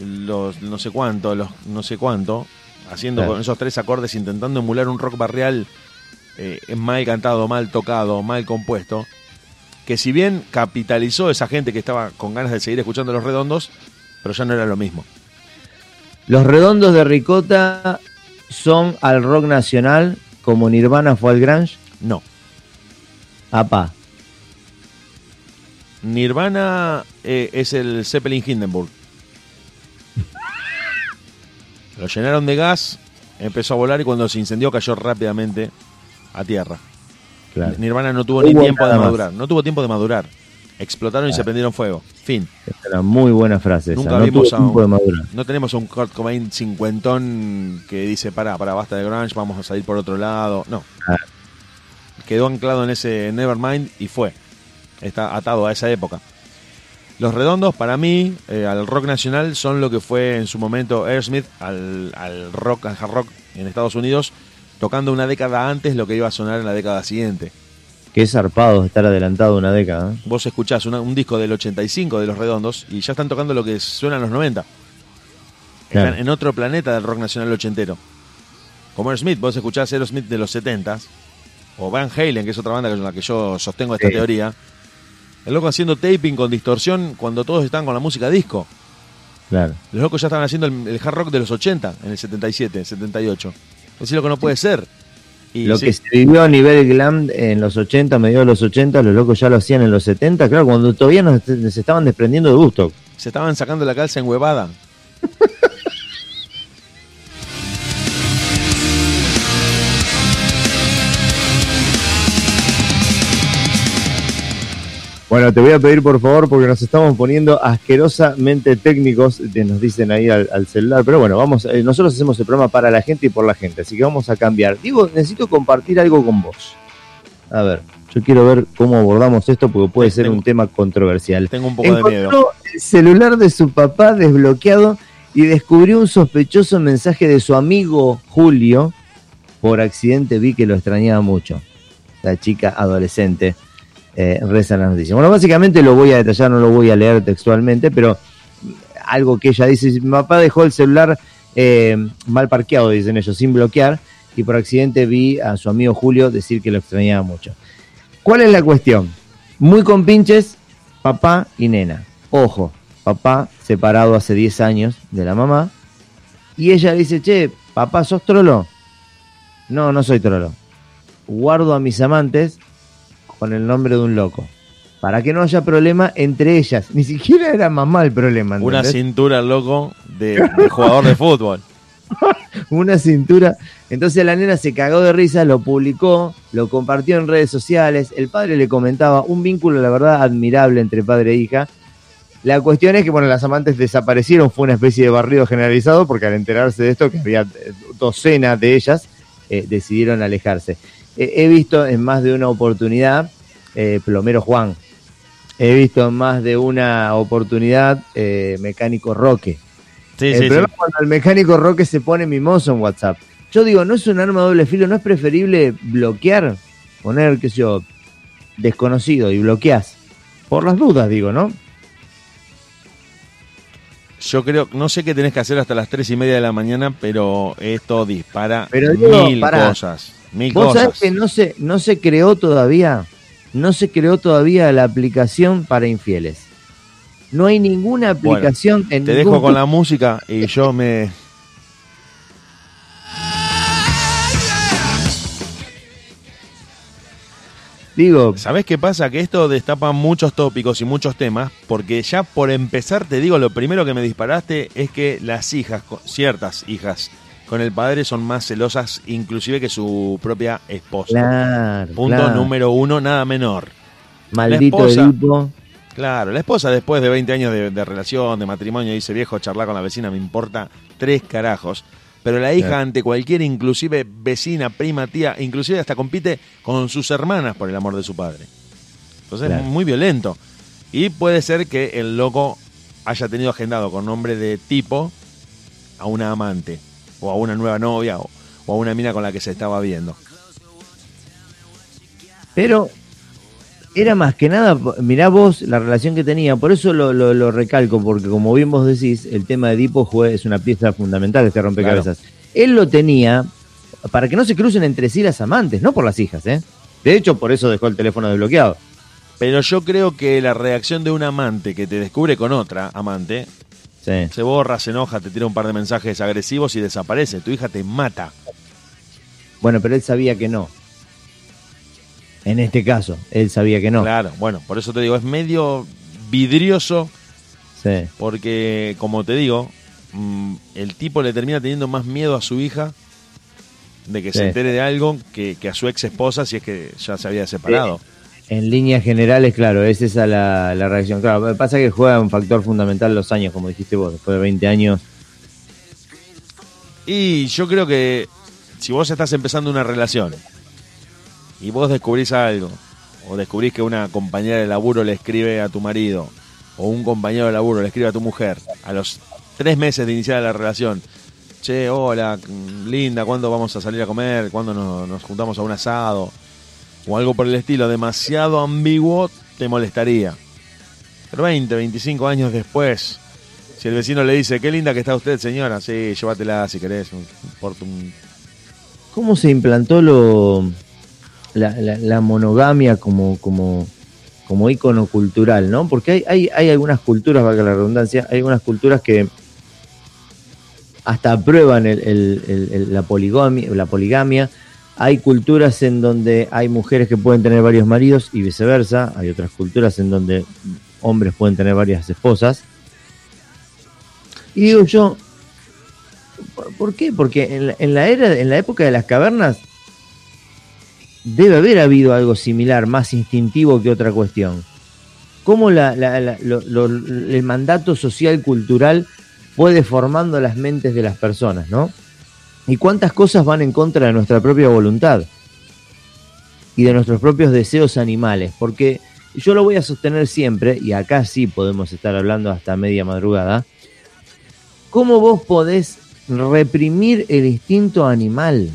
los no sé cuánto, los no sé cuánto, haciendo Claro. con esos tres acordes intentando emular un rock barrial eh, mal cantado, mal tocado, mal compuesto, que si bien capitalizó esa gente que estaba con ganas de seguir escuchando Los Redondos, pero ya no era lo mismo. Los redondos de Ricota son al rock nacional como Nirvana fue al grunge. No. Apa, Nirvana eh, es el Zeppelin Hindenburg. Lo llenaron de gas, empezó a volar y cuando se incendió cayó rápidamente a tierra. Claro. Nirvana no tuvo ni tiempo de más. madurar, no tuvo tiempo de madurar. Explotaron y se prendieron fuego. Fin. Es una muy buena frase esa. Nunca no vimos a un- madurar. No tenemos a un Kurt Cobain cincuentón que dice, para, para, basta de grunge, vamos a salir por otro lado. No. Quedó anclado en ese Nevermind y fue. Está atado a esa época. Los redondos, para mí, eh, al rock nacional, son lo que fue en su momento Aerosmith al, al rock, al hard rock en Estados Unidos, tocando una década antes lo que iba a sonar en la década siguiente. Qué zarpado estar adelantado una década. ¿eh? Vos escuchás una- un disco del 85 de Los Redondos y ya están tocando lo que suena en los 90. Claro. Están en otro planeta del rock nacional ochentero. Como Aerosmith, vos escuchás Aerosmith de los 70 o Van Halen, que es otra banda con la que yo sostengo esta Sí. teoría. El loco haciendo taping con distorsión cuando todos están con la música disco. Claro. Los locos ya estaban haciendo el, el hard rock de los 80, en el 77, 78. Es lo que no puede ser. Y lo sí, que se vivió a nivel glam en los 80, mediados de los 80, los locos ya lo hacían en los 70, claro, cuando todavía nos, se estaban desprendiendo de gusto. se estaban sacando la calza en huevada. *laughs* Bueno, te voy a pedir por favor, porque nos estamos poniendo asquerosamente técnicos, te- nos dicen ahí al, al celular, pero bueno, vamos, eh, nosotros hacemos el programa para la gente y por la gente, así que vamos a cambiar. Digo, necesito compartir algo con vos. A ver, yo quiero ver cómo abordamos esto, porque puede ser Tengo- un tema controversial. Tengo un poco de miedo. Encontró el celular de su papá desbloqueado y descubrió un sospechoso mensaje de su amigo Julio. Por accidente vi que lo extrañaba mucho. La chica adolescente eh, reza la noticia. Bueno, básicamente lo voy a detallar, no lo voy a leer textualmente, pero algo que ella dice, mi papá dejó el celular eh, mal parqueado, dicen ellos, sin bloquear, y por accidente vi a su amigo Julio decir que lo extrañaba mucho. ¿Cuál es la cuestión? Muy compinches, papá y nena. Ojo, papá separado hace 10 años de la mamá, y ella dice, che, papá, ¿sos trolo? No, no soy trolo. Guardo a mis amantes con el nombre de un loco. Para que no haya problema entre ellas. Ni siquiera era mamá el problema. Una ¿entendés? cintura, loco, de, de jugador de fútbol. *laughs* una cintura. Entonces la nena se cagó de risa, lo publicó, lo compartió en redes sociales. El padre le comentaba un vínculo, la verdad, admirable entre padre e hija. La cuestión es que, bueno, las amantes desaparecieron, fue una especie de barrido generalizado, porque al enterarse de esto, que había eh, docenas de ellas, eh, decidieron alejarse. Eh, he visto en más de una oportunidad, eh, Plomero Juan, he visto en más de una oportunidad, eh, Mecánico Roque. Sí, el sí, sí. problema es cuando el mecánico Roque se pone mimoso en WhatsApp. Yo digo, ¿no es un arma de doble filo? ¿No es preferible bloquear? Poner, qué sé yo, desconocido y bloqueás. Por las dudas, digo, ¿no? Yo creo, no sé qué tenés que hacer hasta las tres y media de la mañana, pero esto dispara Pero digo, mil cosas. Mil ¿Vos cosas. sabés que no se, no se creó todavía no se creó todavía la aplicación para infieles. No hay ninguna Bueno, aplicación en Te ningún dejo con la música y yo me... Digo, ¿Sabés qué pasa? Que esto destapa muchos tópicos y muchos temas, porque ya por empezar te digo, lo primero que me disparaste es que las hijas, ciertas hijas, con el padre son más celosas inclusive que su propia esposa. claro, Punto claro. número uno, nada menor. Maldito la esposa. Edipo. Claro, la esposa después de 20 años de, de relación, de matrimonio, dice viejo, charlar con la vecina me importa tres carajos. Pero la hija Claro. ante cualquier, inclusive vecina, prima, tía, inclusive hasta compite con sus hermanas por el amor de su padre. Entonces es muy violento. Y puede ser que el loco haya tenido agendado con nombre de tipo a una amante, o a una nueva novia, o, o a una mina con la que se estaba viendo. Pero era más que nada, mirá vos la relación que tenía, por eso lo, lo- lo recalco, porque como bien vos decís, el tema de Edipo fue, es una pieza fundamental de este rompecabezas. Él lo tenía para que no se crucen entre sí las amantes, no por las hijas, ¿eh? De hecho, por eso dejó el teléfono desbloqueado. Pero yo creo que la reacción de un amante que te descubre con otra amante Sí. se borra, se enoja, te tira un par de mensajes agresivos y desaparece. Tu hija te mata. Bueno, pero él sabía que no. En este caso, él sabía que no. Claro, bueno, por eso te digo, es medio vidrioso Sí. porque, como te digo, mm, el tipo le termina teniendo más miedo a su hija de que Sí. se entere de algo que, que a su ex esposa si es que ya se había separado. En líneas generales, claro, es esa la, la reacción. Claro, pasa que juega un factor fundamental los años, como dijiste vos, después de 20 años. Y yo creo que si vos estás empezando una relación y vos descubrís algo, o descubrís que una compañera de laburo le escribe a tu marido, o un compañero de laburo le escribe a tu mujer, a los tres meses de iniciar la relación, che, hola, mm, linda, ¿cuándo vamos a salir a comer? ¿Cuándo nos, nos juntamos a un asado? O algo por el estilo, demasiado ambiguo, te molestaría. Pero 20, 25 años después, si el vecino le dice, qué linda que está usted, señora, sí, llévatela si querés, un-. ¿Cómo se implantó lo, la, monogamia como, como, como ícono cultural, no? Porque hay, hay, hay algunas culturas, valga la redundancia, hay algunas culturas que hasta aprueban el- la, poligamia, la poligamia. Hay culturas en donde hay mujeres que pueden tener varios maridos y viceversa. Hay otras culturas en donde hombres pueden tener varias esposas. Y digo yo, ¿por- ¿por qué? Porque en la, en la era, en la época de las cavernas debe haber habido algo similar, más instintivo que otra cuestión. ¿Cómo la- la- lo- lo- el mandato social cultural puede formando las mentes de las personas, ¿no? Y cuántas cosas van en contra de nuestra propia voluntad y de nuestros propios deseos animales, porque yo lo voy a sostener siempre, y acá sí podemos estar hablando hasta media madrugada, ¿cómo vos podés reprimir el instinto animal?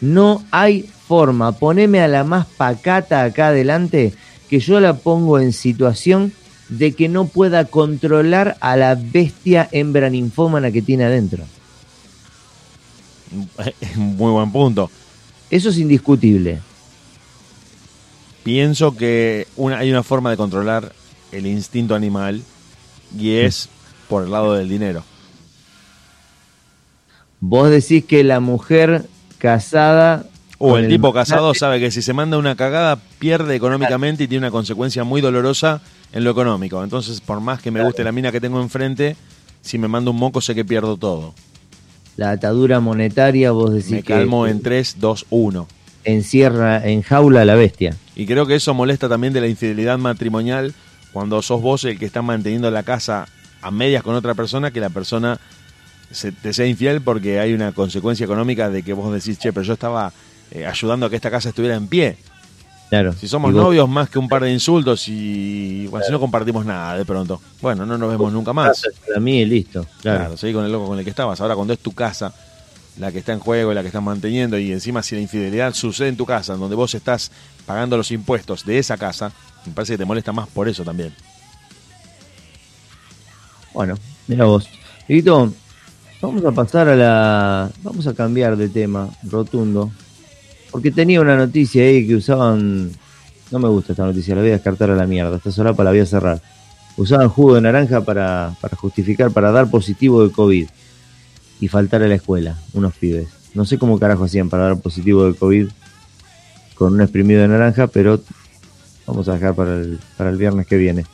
No hay forma, poneme a la más pacata acá adelante, que yo la pongo en situación de que no pueda controlar a la bestia hembra ninfómana que tiene adentro. Muy buen punto. Eso es indiscutible. Pienso que una, hay una forma de controlar el instinto animal y es por el lado del dinero. Vos decís que la mujer casada... O con el tipo casado sabe que si se manda una cagada pierde económicamente y tiene una consecuencia muy dolorosa en lo económico. Entonces, por más que me guste la mina que tengo enfrente, si me mando un moco sé que pierdo todo. La atadura monetaria, vos decís Me que calmo en 3, 2, 1. encierra, enjaula a la bestia. Y creo que eso molesta también de la infidelidad matrimonial cuando sos vos el que está manteniendo la casa a medias con otra persona, que la persona se, te sea infiel porque hay una consecuencia económica de que vos decís, che, pero yo estaba eh, ayudando a que esta casa estuviera en pie. Claro. Si somos vos- novios, más que un par de insultos y bueno, si no compartimos nada de pronto. Bueno, no nos vemos nunca más. Para mí, listo. Claro. Claro, seguí con el loco con el que estabas. Ahora cuando es tu casa la que está en juego, la que estás manteniendo y encima si la infidelidad sucede en tu casa, en donde vos estás pagando los impuestos de esa casa, me parece que te molesta más por eso también. Bueno, mira vos. Vito, vamos a pasar a la. Vamos a cambiar de tema, rotundo. Porque tenía una noticia ahí que usaban No me gusta esta noticia, la voy a descartar a la mierda. Esta solapa la voy a cerrar. Usaban jugo de naranja para, justificar, para dar positivo de COVID y faltar a la escuela, unos pibes. No sé cómo carajo hacían para dar positivo de COVID con un exprimido de naranja, pero vamos a dejar para el, para el viernes que viene.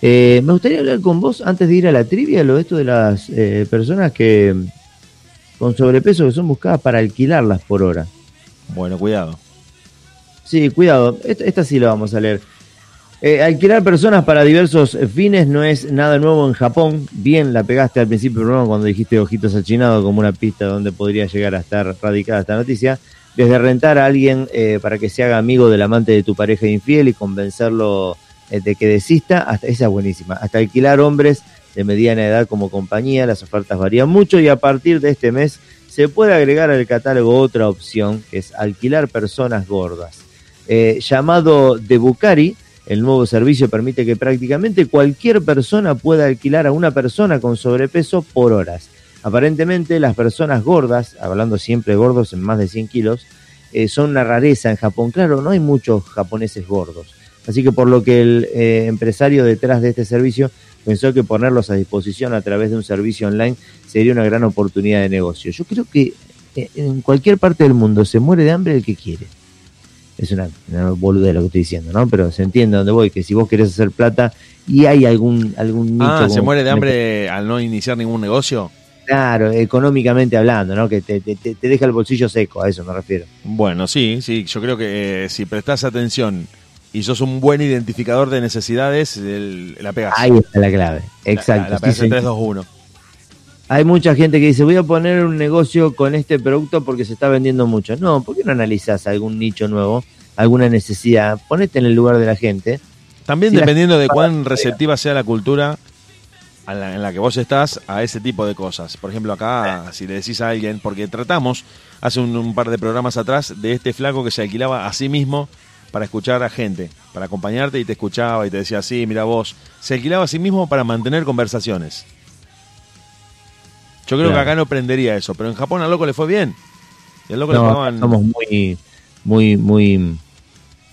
Eh, me gustaría hablar con vos antes de ir a la trivia, lo de esto de las eh, personas que con sobrepeso que son buscadas para alquilarlas por hora. Bueno, cuidado. Sí, cuidado, esta, sí la vamos a leer. Eh, alquilar personas para diversos fines no es nada nuevo en Japón. Bien la pegaste al principio del cuando dijiste ojitos achinados como una pista donde podría llegar a estar radicada esta noticia. Desde rentar a alguien eh, para que se haga amigo del amante de tu pareja infiel y convencerlo eh, de que desista, hasta esa es buenísima. Hasta alquilar hombres de mediana edad como compañía, las ofertas varían mucho y a partir de este mes se puede agregar al catálogo otra opción que es alquilar personas gordas. Eh, llamado de Bucari, el nuevo servicio permite que prácticamente cualquier persona pueda alquilar a una persona con sobrepeso por horas. Aparentemente las personas gordas, hablando siempre de gordos en más de 100 kilos, eh, son una rareza en Japón. Claro, no hay muchos japoneses gordos. Así que por lo que el eh, empresario detrás de este servicio pensó que ponerlos a disposición a través de un servicio online sería una gran oportunidad de negocio. Yo creo que eh, en cualquier parte del mundo se muere de hambre el que quiere. Es una, una boludez lo que estoy diciendo, ¿no? Pero se entiende a dónde voy, que si vos querés hacer plata y hay algún, algún nicho... Ah, se muere de hambre al no iniciar ningún negocio. Claro, económicamente hablando, ¿no? Que te, te- te- te deja el bolsillo seco, a eso me refiero. Bueno, sí, sí, yo creo que eh, si prestás atención y sos un buen identificador de necesidades, el- la pegas. Ahí está la clave. Exacto. La, la sí, pegas en señor. 3, 2, 1. Hay mucha gente que dice, voy a poner un negocio con este producto porque se está vendiendo mucho. No, ¿por qué no analizás algún nicho nuevo, alguna necesidad? Ponete en el lugar de la gente. También dependiendo de cuán receptiva sea la cultura la- en la que vos estás a ese tipo de cosas. Por ejemplo, acá, si le decís a alguien, porque tratamos hace un, un par de programas atrás de este flaco que se alquilaba a sí mismo para escuchar a gente, para acompañarte y te escuchaba y te decía, sí, mira vos, se alquilaba a sí mismo para mantener conversaciones. Yo creo Claro. que acá no prendería eso, pero en Japón al loco le fue bien. Y al loco le pagaban... somos muy, muy, muy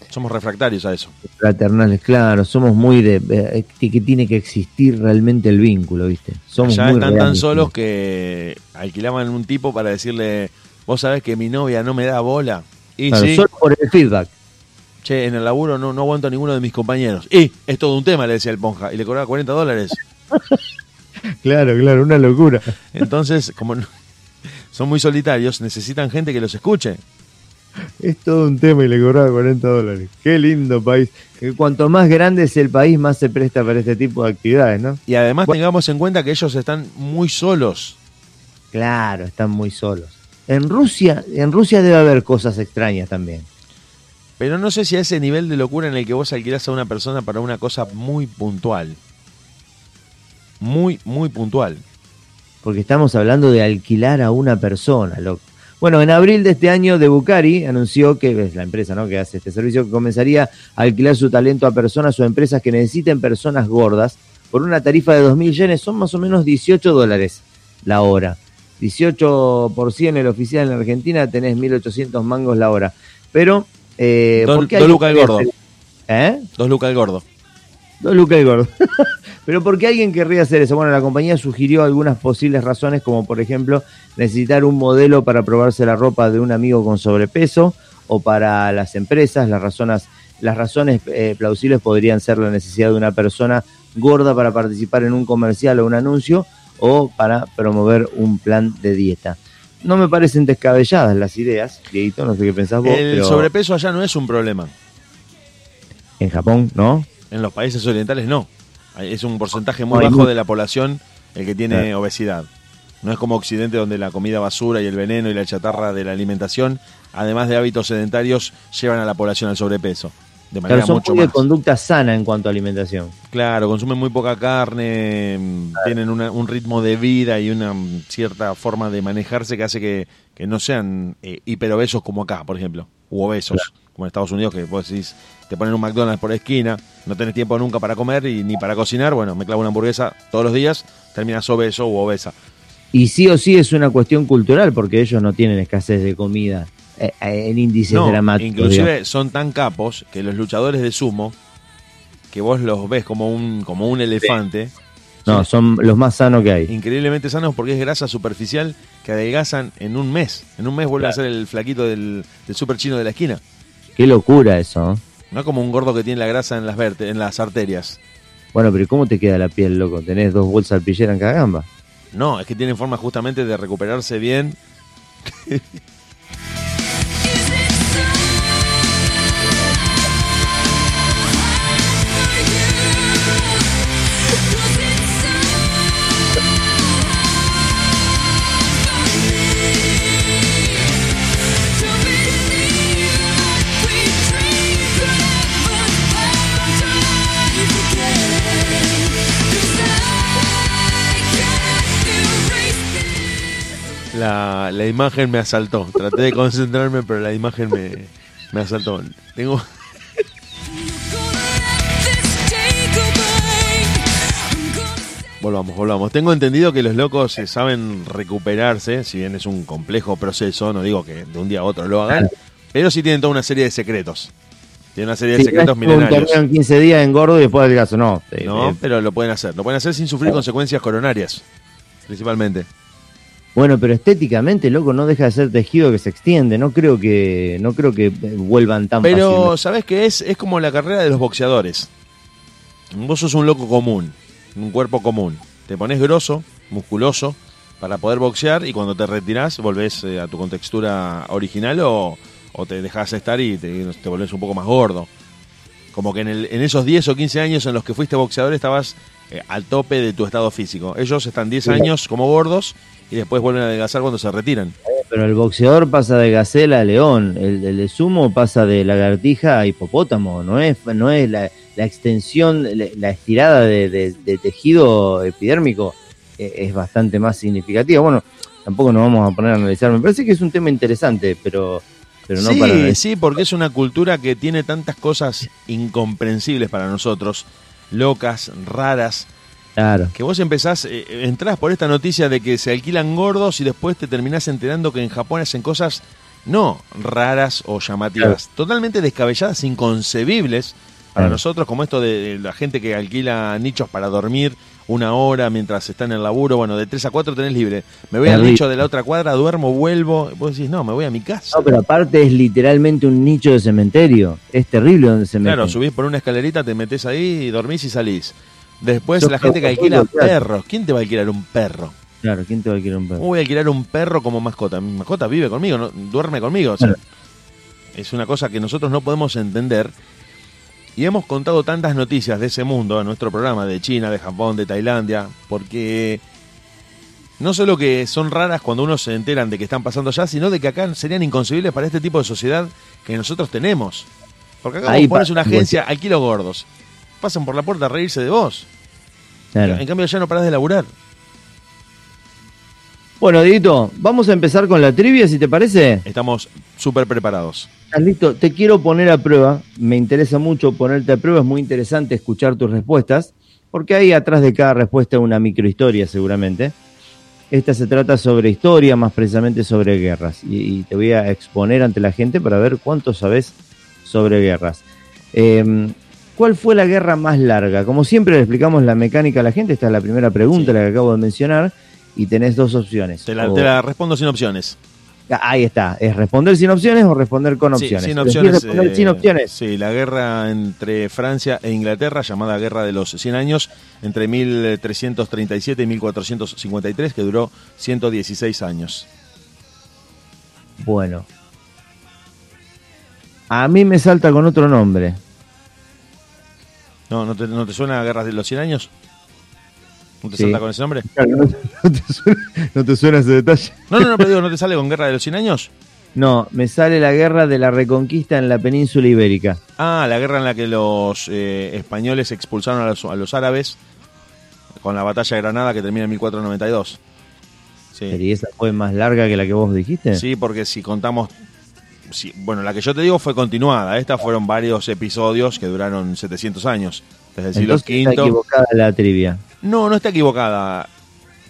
somos refractarios a eso. fraternales, claro. Somos muy de, de- que tiene que existir realmente el vínculo, ¿viste? Somos ya muy están tan solos ¿no? que alquilaban un tipo para decirle, vos sabés que mi novia no me da bola. Y Claro, sí, Solo por el feedback. Che, en el laburo no, no aguanto a ninguno de mis compañeros. Y es todo un tema, le decía el Ponja, y le cobraba 40 dólares. *laughs* Claro, claro, una locura. Entonces, como no- son muy solitarios, necesitan gente que los escuche. Es todo un tema y le cobraba 40 dólares. Qué lindo país. Que cuanto más grande es el país, más se presta para este tipo de actividades, ¿no? Y además Bueno. tengamos en cuenta que ellos están muy solos. Claro, están muy solos. En Rusia, en Rusia debe haber cosas extrañas también. Pero no sé si a ese nivel de locura en el que vos alquilás a una persona para una cosa muy puntual. Muy, muy puntual. Porque estamos hablando de alquilar a una persona, loco. Bueno, en abril de este año, De Bucari anunció que es la empresa ¿no? que hace este servicio que comenzaría a alquilar su talento a personas o empresas que necesiten personas gordas por una tarifa de 2.000 yenes, son más o menos 18 dólares la hora. 18 por 100 el oficial en Argentina, tenés 1.800 mangos la hora. Pero, eh, Dos- ¿por qué dos lucas el gordo. hacer- ¿Eh? Dos lucas el gordo. Dos lucas el gordo. *laughs* Pero ¿por qué alguien querría hacer eso? Bueno, la compañía sugirió algunas posibles razones, como por ejemplo necesitar un modelo para probarse la ropa de un amigo con sobrepeso, o para las empresas, las razones, las razones eh, plausibles podrían ser la necesidad de una persona gorda para participar en un comercial o un anuncio, o para promover un plan de dieta. No me parecen descabelladas las ideas, Dieguito, no sé qué pensás vos, El pero sobrepeso allá no es un problema. en Japón, ¿no? En los países orientales no. Es un porcentaje muy No, bajo de la población el que tiene Claro. obesidad. No es como Occidente donde la comida basura y el veneno y la chatarra de la alimentación, además de hábitos sedentarios, llevan a la población al sobrepeso. De manera Claro, son mucho muy de más. conducta sana en cuanto a alimentación. Claro, consumen muy poca carne, mm, tienen una- un ritmo de vida y una mm, cierta forma de manejarse que hace que, que no sean eh, hiperobesos como acá, por ejemplo, u obesos, como en Estados Unidos, que vos decís, te ponen un McDonald's por esquina, no tenés tiempo nunca para comer y ni para cocinar, bueno, me clavo una hamburguesa todos los días, terminas obeso u obesa. Y sí o sí es una cuestión cultural, porque ellos no tienen escasez de comida eh, eh, en índices No, dramáticos. inclusive digamos. son tan capos que los luchadores de sumo, que vos los ves como un, como un elefante, No, son los más sanos que hay. increíblemente sanos porque es grasa superficial que adelgazan en un mes. En un mes vuelve a ser el flaquito del, del super chino de la esquina. Qué locura eso. ¿eh? No como un gordo que tiene la grasa en las, verte- en las arterias. Bueno, pero ¿cómo te queda la piel, loco? ¿Tenés dos bolsas alpillera en cada gamba? No, es que tienen forma justamente de recuperarse bien. *laughs* La, la imagen me asaltó. Traté de concentrarme, pero la imagen me, me asaltó. Tengo, volvamos, volvamos. Tengo entendido que los locos eh, saben recuperarse, si bien es un complejo proceso, no digo que de un día a otro lo hagan, pero sí tienen toda una serie de secretos. Tienen una serie de Sí, secretos un milenarios. torneo en 15 días engordo y después del caso. No, eh, No, eh, pero lo pueden hacer. Lo pueden hacer sin sufrir consecuencias coronarias, principalmente. Bueno, pero estéticamente, loco, no deja de ser tejido que se extiende. No creo que no creo que eh, vuelvan tan Pero, fácilmente. ¿sabes qué es? Es como la carrera de los boxeadores. Vos sos un loco común, un cuerpo común. Te pones grosso, musculoso, para poder boxear y cuando te retirás volvés eh, a tu contextura original o, o te dejas estar y te, te volvés un poco más gordo. Como que en, el- en esos 10 o 15 años en los que fuiste boxeador estabas eh, al tope de tu estado físico. Ellos están 10 años como gordos y después vuelven a adelgazar cuando se retiran. Pero el boxeador pasa de gacela a león, el, el de sumo pasa de lagartija a hipopótamo, no es, no es la, la extensión, la, estirada de, de- de tejido epidérmico eh, es bastante más significativa. Bueno, tampoco nos vamos a poner a analizar, me parece que es un tema interesante, pero, pero no sí, para... sí, porque es una cultura que tiene tantas cosas incomprensibles para nosotros, locas, raras, Claro. que vos empezás, eh, entrás por esta noticia de que se alquilan gordos y después te terminás enterando que en Japón hacen cosas no raras o llamativas, totalmente descabelladas, inconcebibles para Claro. nosotros, como esto de, la gente que alquila nichos para dormir una hora mientras está en el laburo, bueno, de 3 a 4 tenés libre. Me voy al nicho de la otra cuadra, duermo, vuelvo, vos decís, no, me voy a mi casa. No, pero aparte es literalmente un nicho de cementerio. Es terrible donde se Claro, meten. subís por una escalerita, te metes ahí, dormís y salís. Después Yo la gente que alquila perros. ¿Quién te va a alquilar un perro? Claro, ¿quién te va a querer un perro? Voy a alquilar un perro como mascota. Mi mascota vive conmigo, no, duerme conmigo. o sea, Claro. Es una cosa que nosotros no podemos entender. Y hemos contado tantas noticias de ese mundo en nuestro programa, de China, de Japón, de Tailandia, porque no solo que son raras cuando uno se enteran de que están pasando allá, sino de que acá serían inconcebibles para este tipo de sociedad que nosotros tenemos. Porque acá Ahí vos pones una agencia, alquilo gordos. Pasan por la puerta a reírse de vos. Claro. En cambio ya no parás de laburar. Bueno, Dito, vamos a empezar con la trivia, si te parece. Estamos súper preparados. ¿Estás listo? Te quiero poner a prueba. Me interesa mucho ponerte a prueba. Es muy interesante escuchar tus respuestas, porque hay atrás de cada respuesta una microhistoria, seguramente. Esta se trata sobre historia, más precisamente sobre guerras. Y, y te voy a exponer ante la gente para ver cuánto sabes sobre guerras. Eh, ¿Cuál fue la guerra más larga? Como siempre le explicamos la mecánica a la gente. Esta es la primera pregunta, Sí. la que acabo de mencionar. Y tenés dos opciones. Te la, O- te la respondo sin opciones. Ah, Ahí está. ¿Es responder sin opciones o responder con Sí, opciones? sin ¿Prefieres opciones. responder eh, sin opciones? Sí, la guerra entre Francia e Inglaterra, llamada Guerra de los 100 Años, entre 1337 y 1453, que duró 116 años. Bueno. A mí me salta con otro nombre. ¿No, no, te, no te suena Guerra de los 100 Años? ¿No te Sí. salta con ese nombre? *laughs* ¿No te, suena, no te suena ese detalle? No, no, no, pero digo, ¿no te sale con Guerra de los 100 Años? No, me sale la guerra de la reconquista en la península ibérica. Ah, la guerra en la que los eh, españoles expulsaron a los, a los árabes con la batalla de Granada que termina en 1492. Sí. ¿Y esa fue más larga que la que vos dijiste? Sí, porque si contamos. Bueno, la que yo te digo fue continuada. Estas fueron varios episodios que duraron 700 años. Desde el siglo Entonces está V. equivocada la trivia. No, no está equivocada.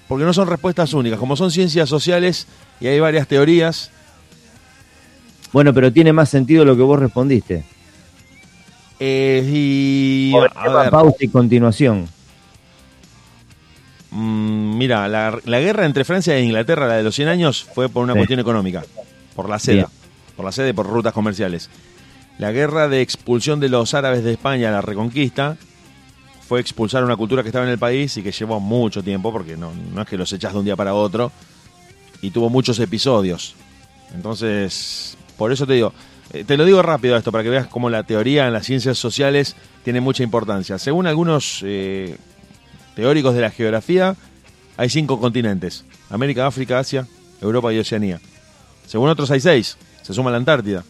Porque no son respuestas únicas. Como son ciencias sociales y hay varias teorías, Bueno, pero tiene más sentido lo que vos respondiste. Eh, y. A ver, pausa y continuación. mm, mira, la, la guerra entre Francia e Inglaterra, la de los 100 años, fue por una Sí. cuestión económica. Por la seda. Bien. Por la seda y por rutas comerciales. La guerra de expulsión de los árabes de España a la reconquista fue expulsar una cultura que estaba en el país y que llevó mucho tiempo, porque no, no es que los echás de un día para otro, y tuvo muchos episodios. Entonces, por eso te digo, eh, te lo digo rápido esto, para que veas cómo la teoría en las ciencias sociales tiene mucha importancia. Según algunos eh, teóricos de la geografía, hay cinco continentes, América, África, Asia, Europa y Oceanía. Según otros hay seis, se suma la Antártida.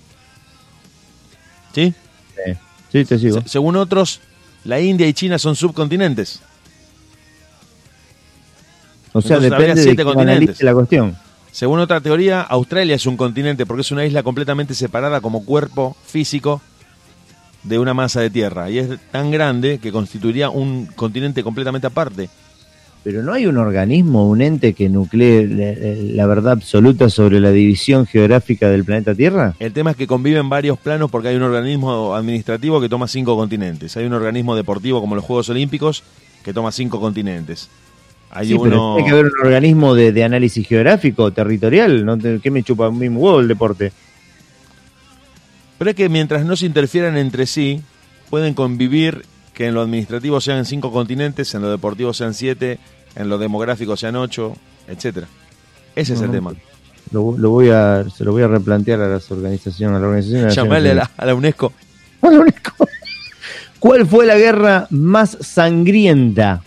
¿Sí? Sí, sí te sigo. Se- según otros, la India y China son subcontinentes. O sea, entonces depende de siete continentes. la cuestión. Según otra teoría, Australia es un continente porque es una isla completamente separada como cuerpo físico de una masa de tierra y es tan grande que constituiría un continente completamente aparte. Pero no hay un organismo, un ente que nuclee la, la verdad absoluta sobre la división geográfica del planeta Tierra. El tema es que conviven varios planos porque hay un organismo administrativo que toma cinco continentes. Hay un organismo deportivo como los Juegos Olímpicos que toma cinco continentes. Hay Sí, pero uno... tiene que haber un organismo de, de análisis geográfico, territorial. ¿no? ¿Qué me chupa un mismo huevo el deporte? Pero es que mientras no se interfieran entre sí, pueden convivir que en lo administrativo sean cinco continentes, en lo deportivo sean siete, en lo demográfico sean ocho, etcétera. Ese es el tema. Lo, lo voy a, se lo voy a replantear a las organizaciones. A la organización Llamarle a la, a la UNESCO. A la UNESCO. *laughs* ¿Cuál fue la guerra más sangrienta?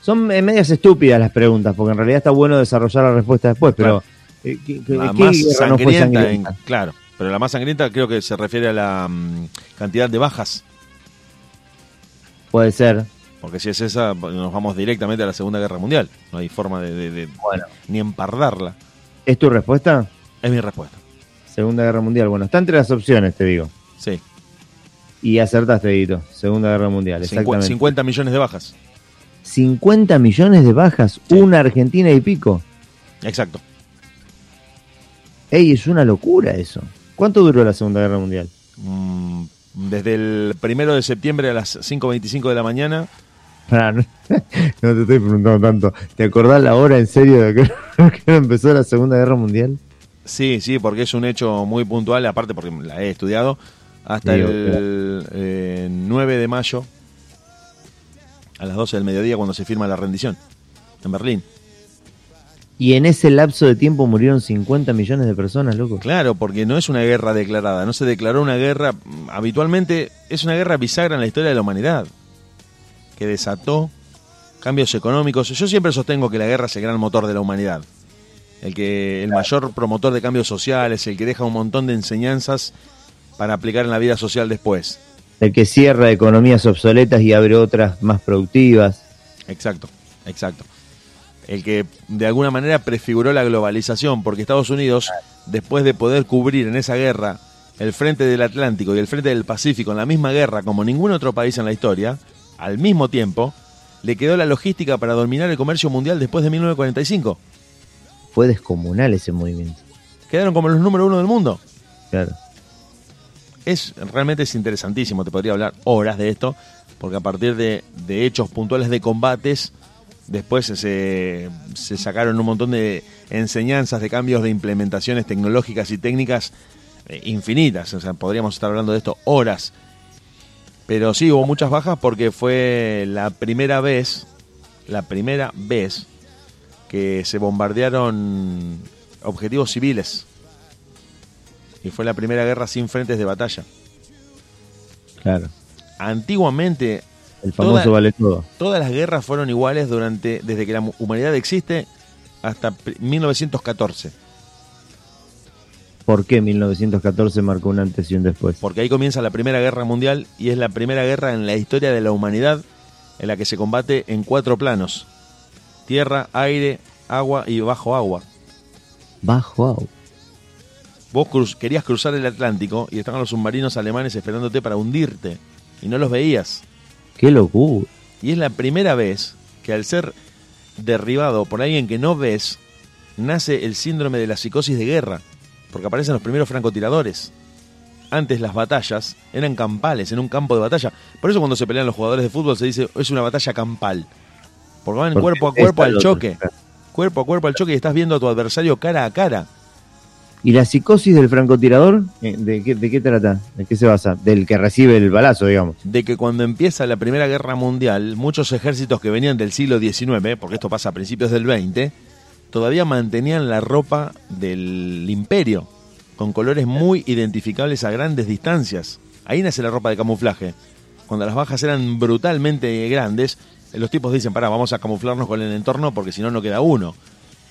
Son eh, medias estúpidas las preguntas, porque en realidad está bueno desarrollar la respuesta después, pero eh, ¿qué, qué- La qué más guerra no fue sangrienta, en- sangrienta? claro. Pero la más sangrienta creo que se refiere a la mm, cantidad de bajas. Puede ser. Porque si es esa, nos vamos directamente a la Segunda Guerra Mundial. No hay forma de, de- de- Bueno. ni empardarla. ¿Es tu respuesta? Es mi respuesta. Segunda Guerra Mundial. Bueno, está entre las opciones, te digo. Sí. Y acertaste, Edito. Segunda Guerra Mundial, exactamente. 50 millones de bajas. 50 millones de bajas, Sí. una Argentina y pico. Exacto. Ey, es una locura eso. ¿Cuánto duró la Segunda Guerra Mundial? Mm, desde el primero de septiembre a las 5.25 de la mañana. Pará, no, *laughs* no te estoy preguntando tanto. ¿Te acordás la hora en serio de que, *laughs* que empezó la Segunda Guerra Mundial? Sí, sí, porque es un hecho muy puntual, aparte porque la he estudiado, hasta el eh, 9 de mayo a las 12 del mediodía cuando se firma la rendición en Berlín. Y en ese lapso de tiempo murieron 50 millones de personas, loco. Claro, porque no es una guerra declarada, no se declaró una guerra, habitualmente es una guerra bisagra en la historia de la humanidad, que desató cambios económicos. Yo siempre sostengo que la guerra es el gran motor de la humanidad, el que el mayor promotor de cambios sociales, el que deja un montón de enseñanzas para aplicar en la vida social después. El que cierra economías obsoletas y abre otras más productivas. Exacto, exacto. El que de alguna manera prefiguró la globalización, porque Estados Unidos, después de poder cubrir en esa guerra el frente del Atlántico y el frente del Pacífico en la misma guerra como ningún otro país en la historia, al mismo tiempo, le quedó la logística para dominar el comercio mundial después de 1945. Fue descomunal ese movimiento. Quedaron como los número uno del mundo. Claro. Es realmente es interesantísimo, te podría hablar horas de esto, porque a partir de, de hechos puntuales de combates, después se, se sacaron un montón de enseñanzas, de cambios de implementaciones tecnológicas y técnicas eh, infinitas. O sea, podríamos estar hablando de esto horas. Pero sí, hubo muchas bajas porque fue la primera vez, la primera vez que se bombardearon objetivos civiles. Y fue la primera guerra sin frentes de batalla. Claro. Antiguamente El famoso Toda- vale todo. todas las guerras fueron iguales durante desde que la humanidad existe hasta pr- 1914, ¿Por qué 1914 marcó un antes y un después? porque ahí comienza la Primera Guerra Mundial y es la primera guerra en la historia de la humanidad en la que se combate en cuatro planos: tierra, aire, agua y bajo agua. Bajo agua. Vos cruz- querías cruzar el Atlántico y estaban los submarinos alemanes esperándote para hundirte y no los veías. Qué locura. Y es la primera vez que al ser derribado por alguien que no ves, nace el síndrome de la psicosis de guerra. Porque aparecen los primeros francotiradores. Antes las batallas eran campales, en un campo de batalla. Por eso cuando se pelean los jugadores de fútbol se dice es una batalla campal. Porque van Porque cuerpo a cuerpo al otro. choque. Cuerpo a cuerpo al choque y estás viendo a tu adversario cara a cara. ¿Y la psicosis del francotirador? eh, ¿De qué, ¿De qué trata? ¿De qué se basa? Del que recibe el balazo, digamos. de que cuando empieza la Primera Guerra Mundial, muchos ejércitos que venían del siglo XIX, porque esto pasa a principios del XX, todavía mantenían la ropa del imperio, con colores muy identificables a grandes distancias. Ahí nace la ropa de camuflaje. Cuando las bajas eran brutalmente grandes, eh, los tipos dicen, pará, vamos a camuflarnos con el entorno porque si no, no queda uno.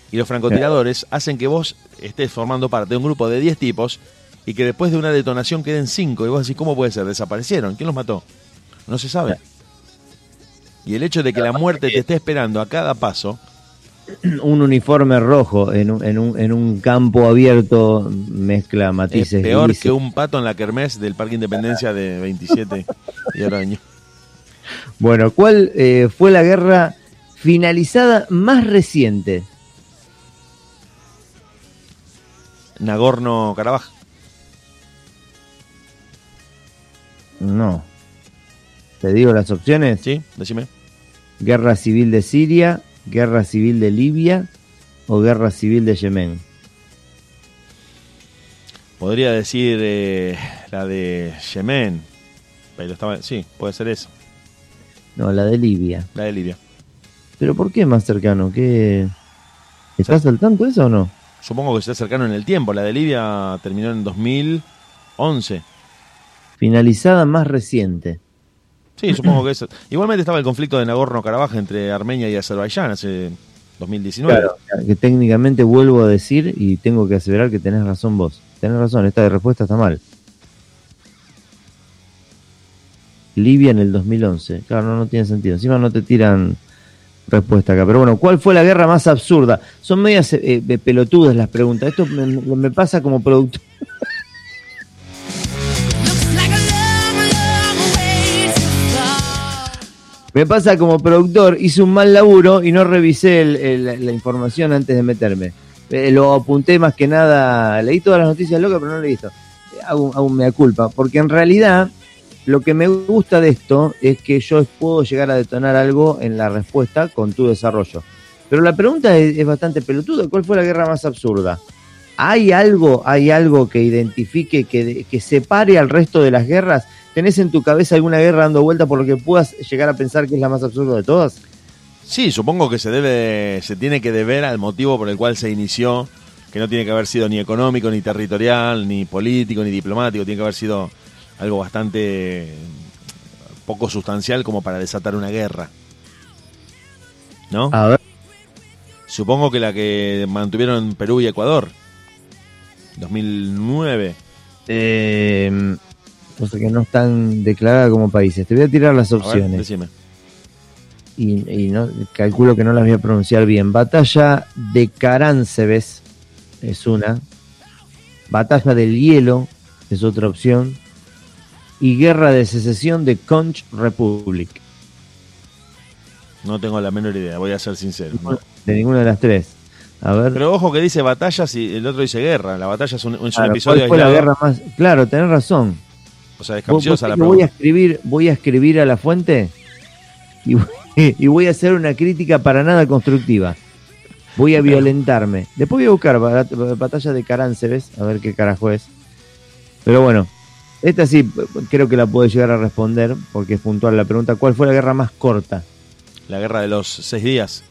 Y los francotiradores hacen que vos estés formando parte de un grupo de 10 tipos y que después de una detonación queden 5. Y vos decís, ¿cómo puede ser? ¿Desaparecieron? ¿Quién los mató? No se sabe. Y el hecho de que la muerte te esté esperando a cada paso, *clears throat* Un uniforme rojo en un, en un, en un campo abierto mezcla es matices. peor que un pato en la kermés del Parque Independencia de 27 y años. Bueno, ¿cuál eh, fue la guerra finalizada más reciente? Nagorno-Karabaj. No. ¿Te digo las opciones? ¿Sí? Decime. Guerra civil de Siria, guerra civil de Libia o guerra civil de Yemen. Podría decir eh, la de Yemen. Pero estaba, sí, puede ser eso. No, la de Libia. La de Libia. ¿Pero por qué más cercano? ¿Qué... ¿Estás al tanto eso o no? Supongo que está cercano en el tiempo. La de Libia terminó en 2011. Finalizada más reciente. Sí, supongo que eso. Igualmente estaba el conflicto de Nagorno-Karabaj entre Armenia y Azerbaiyán hace 2019. Claro, que técnicamente vuelvo a decir y tengo que aseverar que tenés razón vos. Tenés razón, esta respuesta está mal. Libia en el 2011. Claro, no, no tiene sentido. Encima no te tiran respuesta acá. Pero bueno, ¿cuál fue la guerra más absurda? Son medias eh, eh, pelotudas las preguntas. Esto me, me- pasa como productor. Me pasa como productor, hice un mal laburo y no revisé el- la información antes de meterme. Eh, lo apunté más que nada, leí todas las noticias locas, pero no leí esto. Eh, Hago, hago mea culpa, porque en realidad lo que me gusta de esto es que yo puedo llegar a detonar algo en la respuesta con tu desarrollo. Pero la pregunta es, bastante pelotuda. ¿Cuál fue la guerra más absurda? ¿Hay algo, hay algo que identifique, que, que separe al resto de las guerras? ¿Tenés en tu cabeza alguna guerra dando vuelta por lo que puedas llegar a pensar que es la más absurda de todas? Sí, supongo que se debe, se tiene que deber al motivo por el cual se inició, que no tiene que haber sido ni económico, ni territorial, ni político, ni diplomático, tiene que haber sido algo bastante poco sustancial como para desatar una guerra. ¿No? A ver. Supongo que la que mantuvieron Perú y Ecuador. 2009. Eh, cosa que no están declaradas como países. Te voy a tirar las ver, opciones. y, y no, calculo que no las voy a pronunciar bien. Batalla de Caránsebes es una. Batalla del Hielo es otra opción. Y Guerra de Secesión de Conch Republic. No tengo la menor idea, voy a ser sincero. De ninguna de las tres. A ver. Pero ojo que dice batallas y el otro dice guerra. La batalla es un, es un Claro, episodio ¿cuál fue la guerra más? Claro, tenés razón. O sea, es capciosa la que voy a pregunta. escribir, voy a escribir a la fuente y, voy- *laughs* y voy a hacer una crítica para nada constructiva. Voy a violentarme. Después voy a buscar ba- batalla de Caránsebes, a ver qué carajo es. Pero bueno, esta sí creo que la puedo llegar a responder porque es puntual la pregunta. ¿Cuál fue la guerra más corta? La guerra de los seis días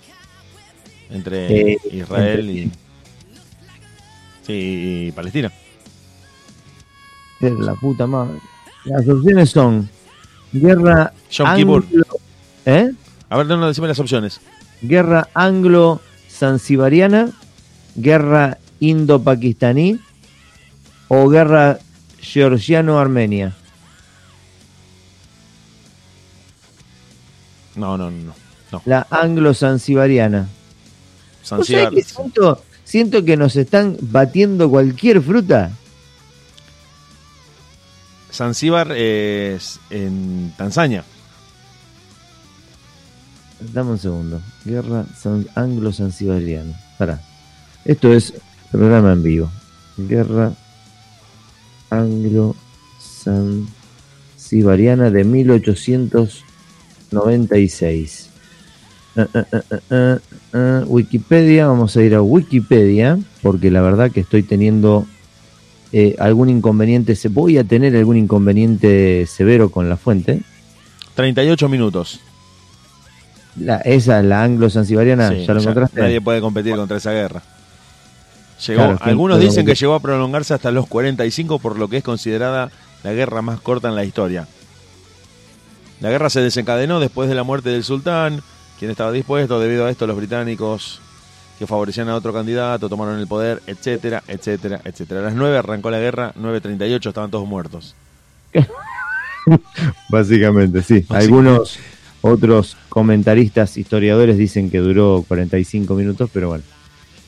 entre Eh, Israel entre- y, sí, y Palestina. Es La puta madre. Las opciones son guerra anglo, ¿eh? A ver, no, no, decime las opciones. guerra anglo-zanzibariana, guerra indo-pakistaní o guerra georgiano-armenia. No, no, no. no. La anglo-zanzibariana. ¿Vos sabés Zanzíbar. que siento, siento que nos están batiendo cualquier fruta. Zanzíbar es en Tanzania. Dame un segundo. Guerra anglo-zanzibariana. Pará. Esto es programa en vivo. Guerra anglo-zanzibariana de 1896. Ah, ah, ah, ah, ah, ah, Wikipedia, vamos a ir a Wikipedia, porque la verdad que estoy teniendo eh, algún inconveniente, se voy a tener algún inconveniente severo con la fuente. 38 minutos. La, esa, la anglo-zanzibariana, Sí, ¿ya lo encontraste? Nadie puede competir contra esa guerra. Llegó, Claro, ¿quién algunos dicen que llegó a prolongarse hasta los 45 por lo que es considerada la guerra más corta en la historia. La guerra se desencadenó después de la muerte del sultán, quien estaba dispuesto, debido a esto los británicos que favorecían a otro candidato tomaron el poder, etcétera, etcétera, etcétera. A las 9 arrancó la guerra, 9.38 estaban todos muertos. *laughs* Básicamente, sí. Algunos otros comentaristas, historiadores dicen que duró 45 minutos, pero bueno,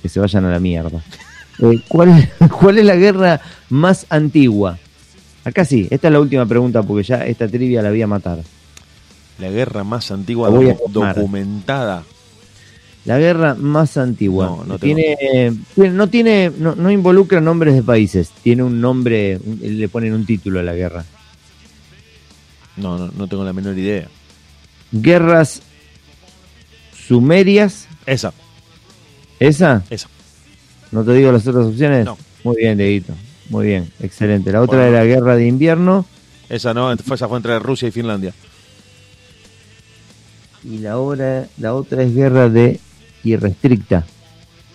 que se vayan a la mierda. *laughs* Eh, ¿cuál, ¿Cuál es la guerra más antigua? Acá sí, esta es la última pregunta porque ya esta trivia la voy a matar. La guerra más antigua documentada. La guerra más antigua. No, no tiene, no tiene, no, no involucra nombres de países. Tiene un nombre, le ponen un título a la guerra. No, no, no tengo la menor idea. Guerras sumerias. Esa, ¿Esa? esa. ¿No te digo las otras opciones? No. Muy bien, Deguito. Muy bien, excelente. La otra Bueno. era Guerra de Invierno Esa no, esa fue entre Rusia y Finlandia. y la, hora, la otra es Guerra de Irrestricta.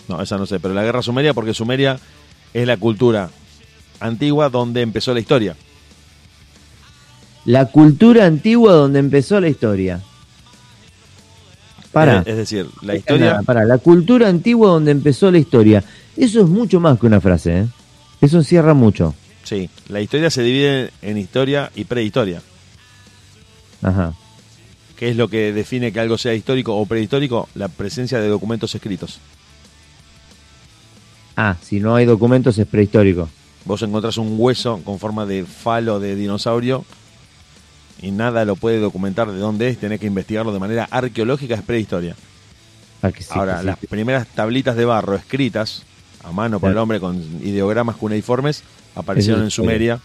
No, esa no sé, pero la guerra sumeria, porque Sumeria es la cultura antigua donde empezó la historia. La cultura antigua donde empezó la historia. Para. Es, decir, la historia. para, la cultura antigua donde empezó la historia. Eso es mucho más que una frase, ¿eh? Eso encierra mucho. Sí, la historia se divide en historia y prehistoria. Ajá. ¿Qué es lo que define que algo sea histórico o prehistórico? La presencia de documentos escritos. Ah, si no hay documentos es prehistórico. Vos encontrás un hueso con forma de falo de dinosaurio y nada lo puede documentar de dónde es, tenés que investigarlo de manera arqueológica, es prehistoria. Ah, que sí, Ahora, que sí, las primeras tablitas de barro escritas a mano por el hombre con ideogramas cuneiformes aparecieron en. Sumeria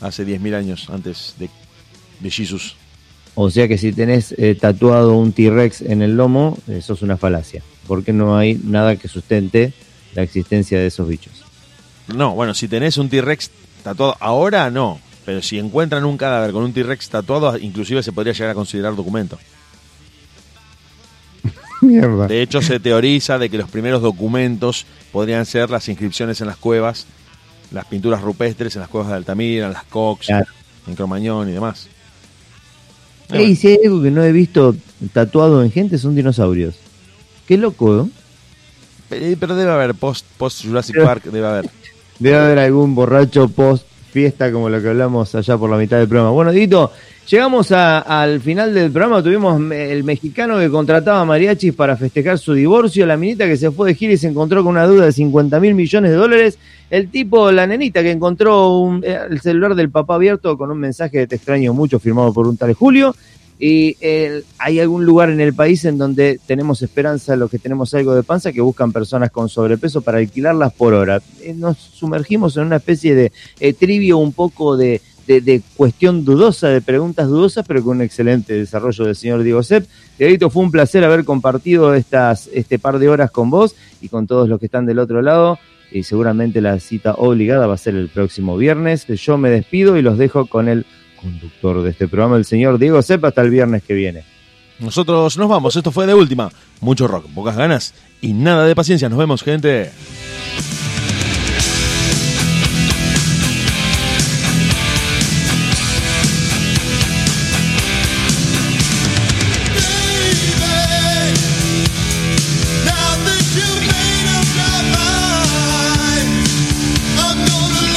hace 10.000 años antes de, de Jesus. O sea que si tenés eh, tatuado un T-Rex en el lomo, eso es una falacia. Porque no hay nada que sustente la existencia de esos bichos. No, bueno, si tenés un T-Rex tatuado, ahora no, pero si encuentran un cadáver con un T-Rex tatuado, inclusive se podría llegar a considerar documento. *laughs* Mierda. De hecho, se teoriza de que los primeros documentos podrían ser las inscripciones en las cuevas, las pinturas rupestres en las cuevas de Altamira, en las Cox, Claro. en Cromañón y demás. Ey, si hay algo que no he visto tatuado en gente son dinosaurios. Qué loco, ¿eh? Eh, Pero debe haber post, post Jurassic Pero- Park, debe haber. *laughs* Debe haber algún borracho post fiesta como lo que hablamos allá por la mitad del programa. Bueno, Dito, llegamos al final del programa. Tuvimos el mexicano que contrataba mariachis para festejar su divorcio, la minita que se fue de gira y se encontró con una deuda de 50 mil millones de dólares, el tipo, la nenita que encontró eh, el celular del papá abierto con un mensaje de te extraño mucho firmado por un tal Julio. Y hay algún lugar en el país en donde tenemos esperanza, los que tenemos algo de panza, que buscan personas con sobrepeso para alquilarlas por hora. Eh, nos sumergimos en una especie de eh, trivio un poco de, de- cuestión dudosa, de preguntas dudosas, pero con un excelente desarrollo del señor Diego Sepp. Dieguito, fue un placer haber compartido estas, este par de horas con vos y con todos los que están del otro lado. Y seguramente la cita obligada va a ser el próximo viernes. Yo me despido y los dejo con el conductor de este programa, el señor Diego Sepp, hasta el viernes que viene. Nosotros nos vamos, esto fue de última. Mucho rock, pocas ganas y nada de paciencia. Nos vemos, gente.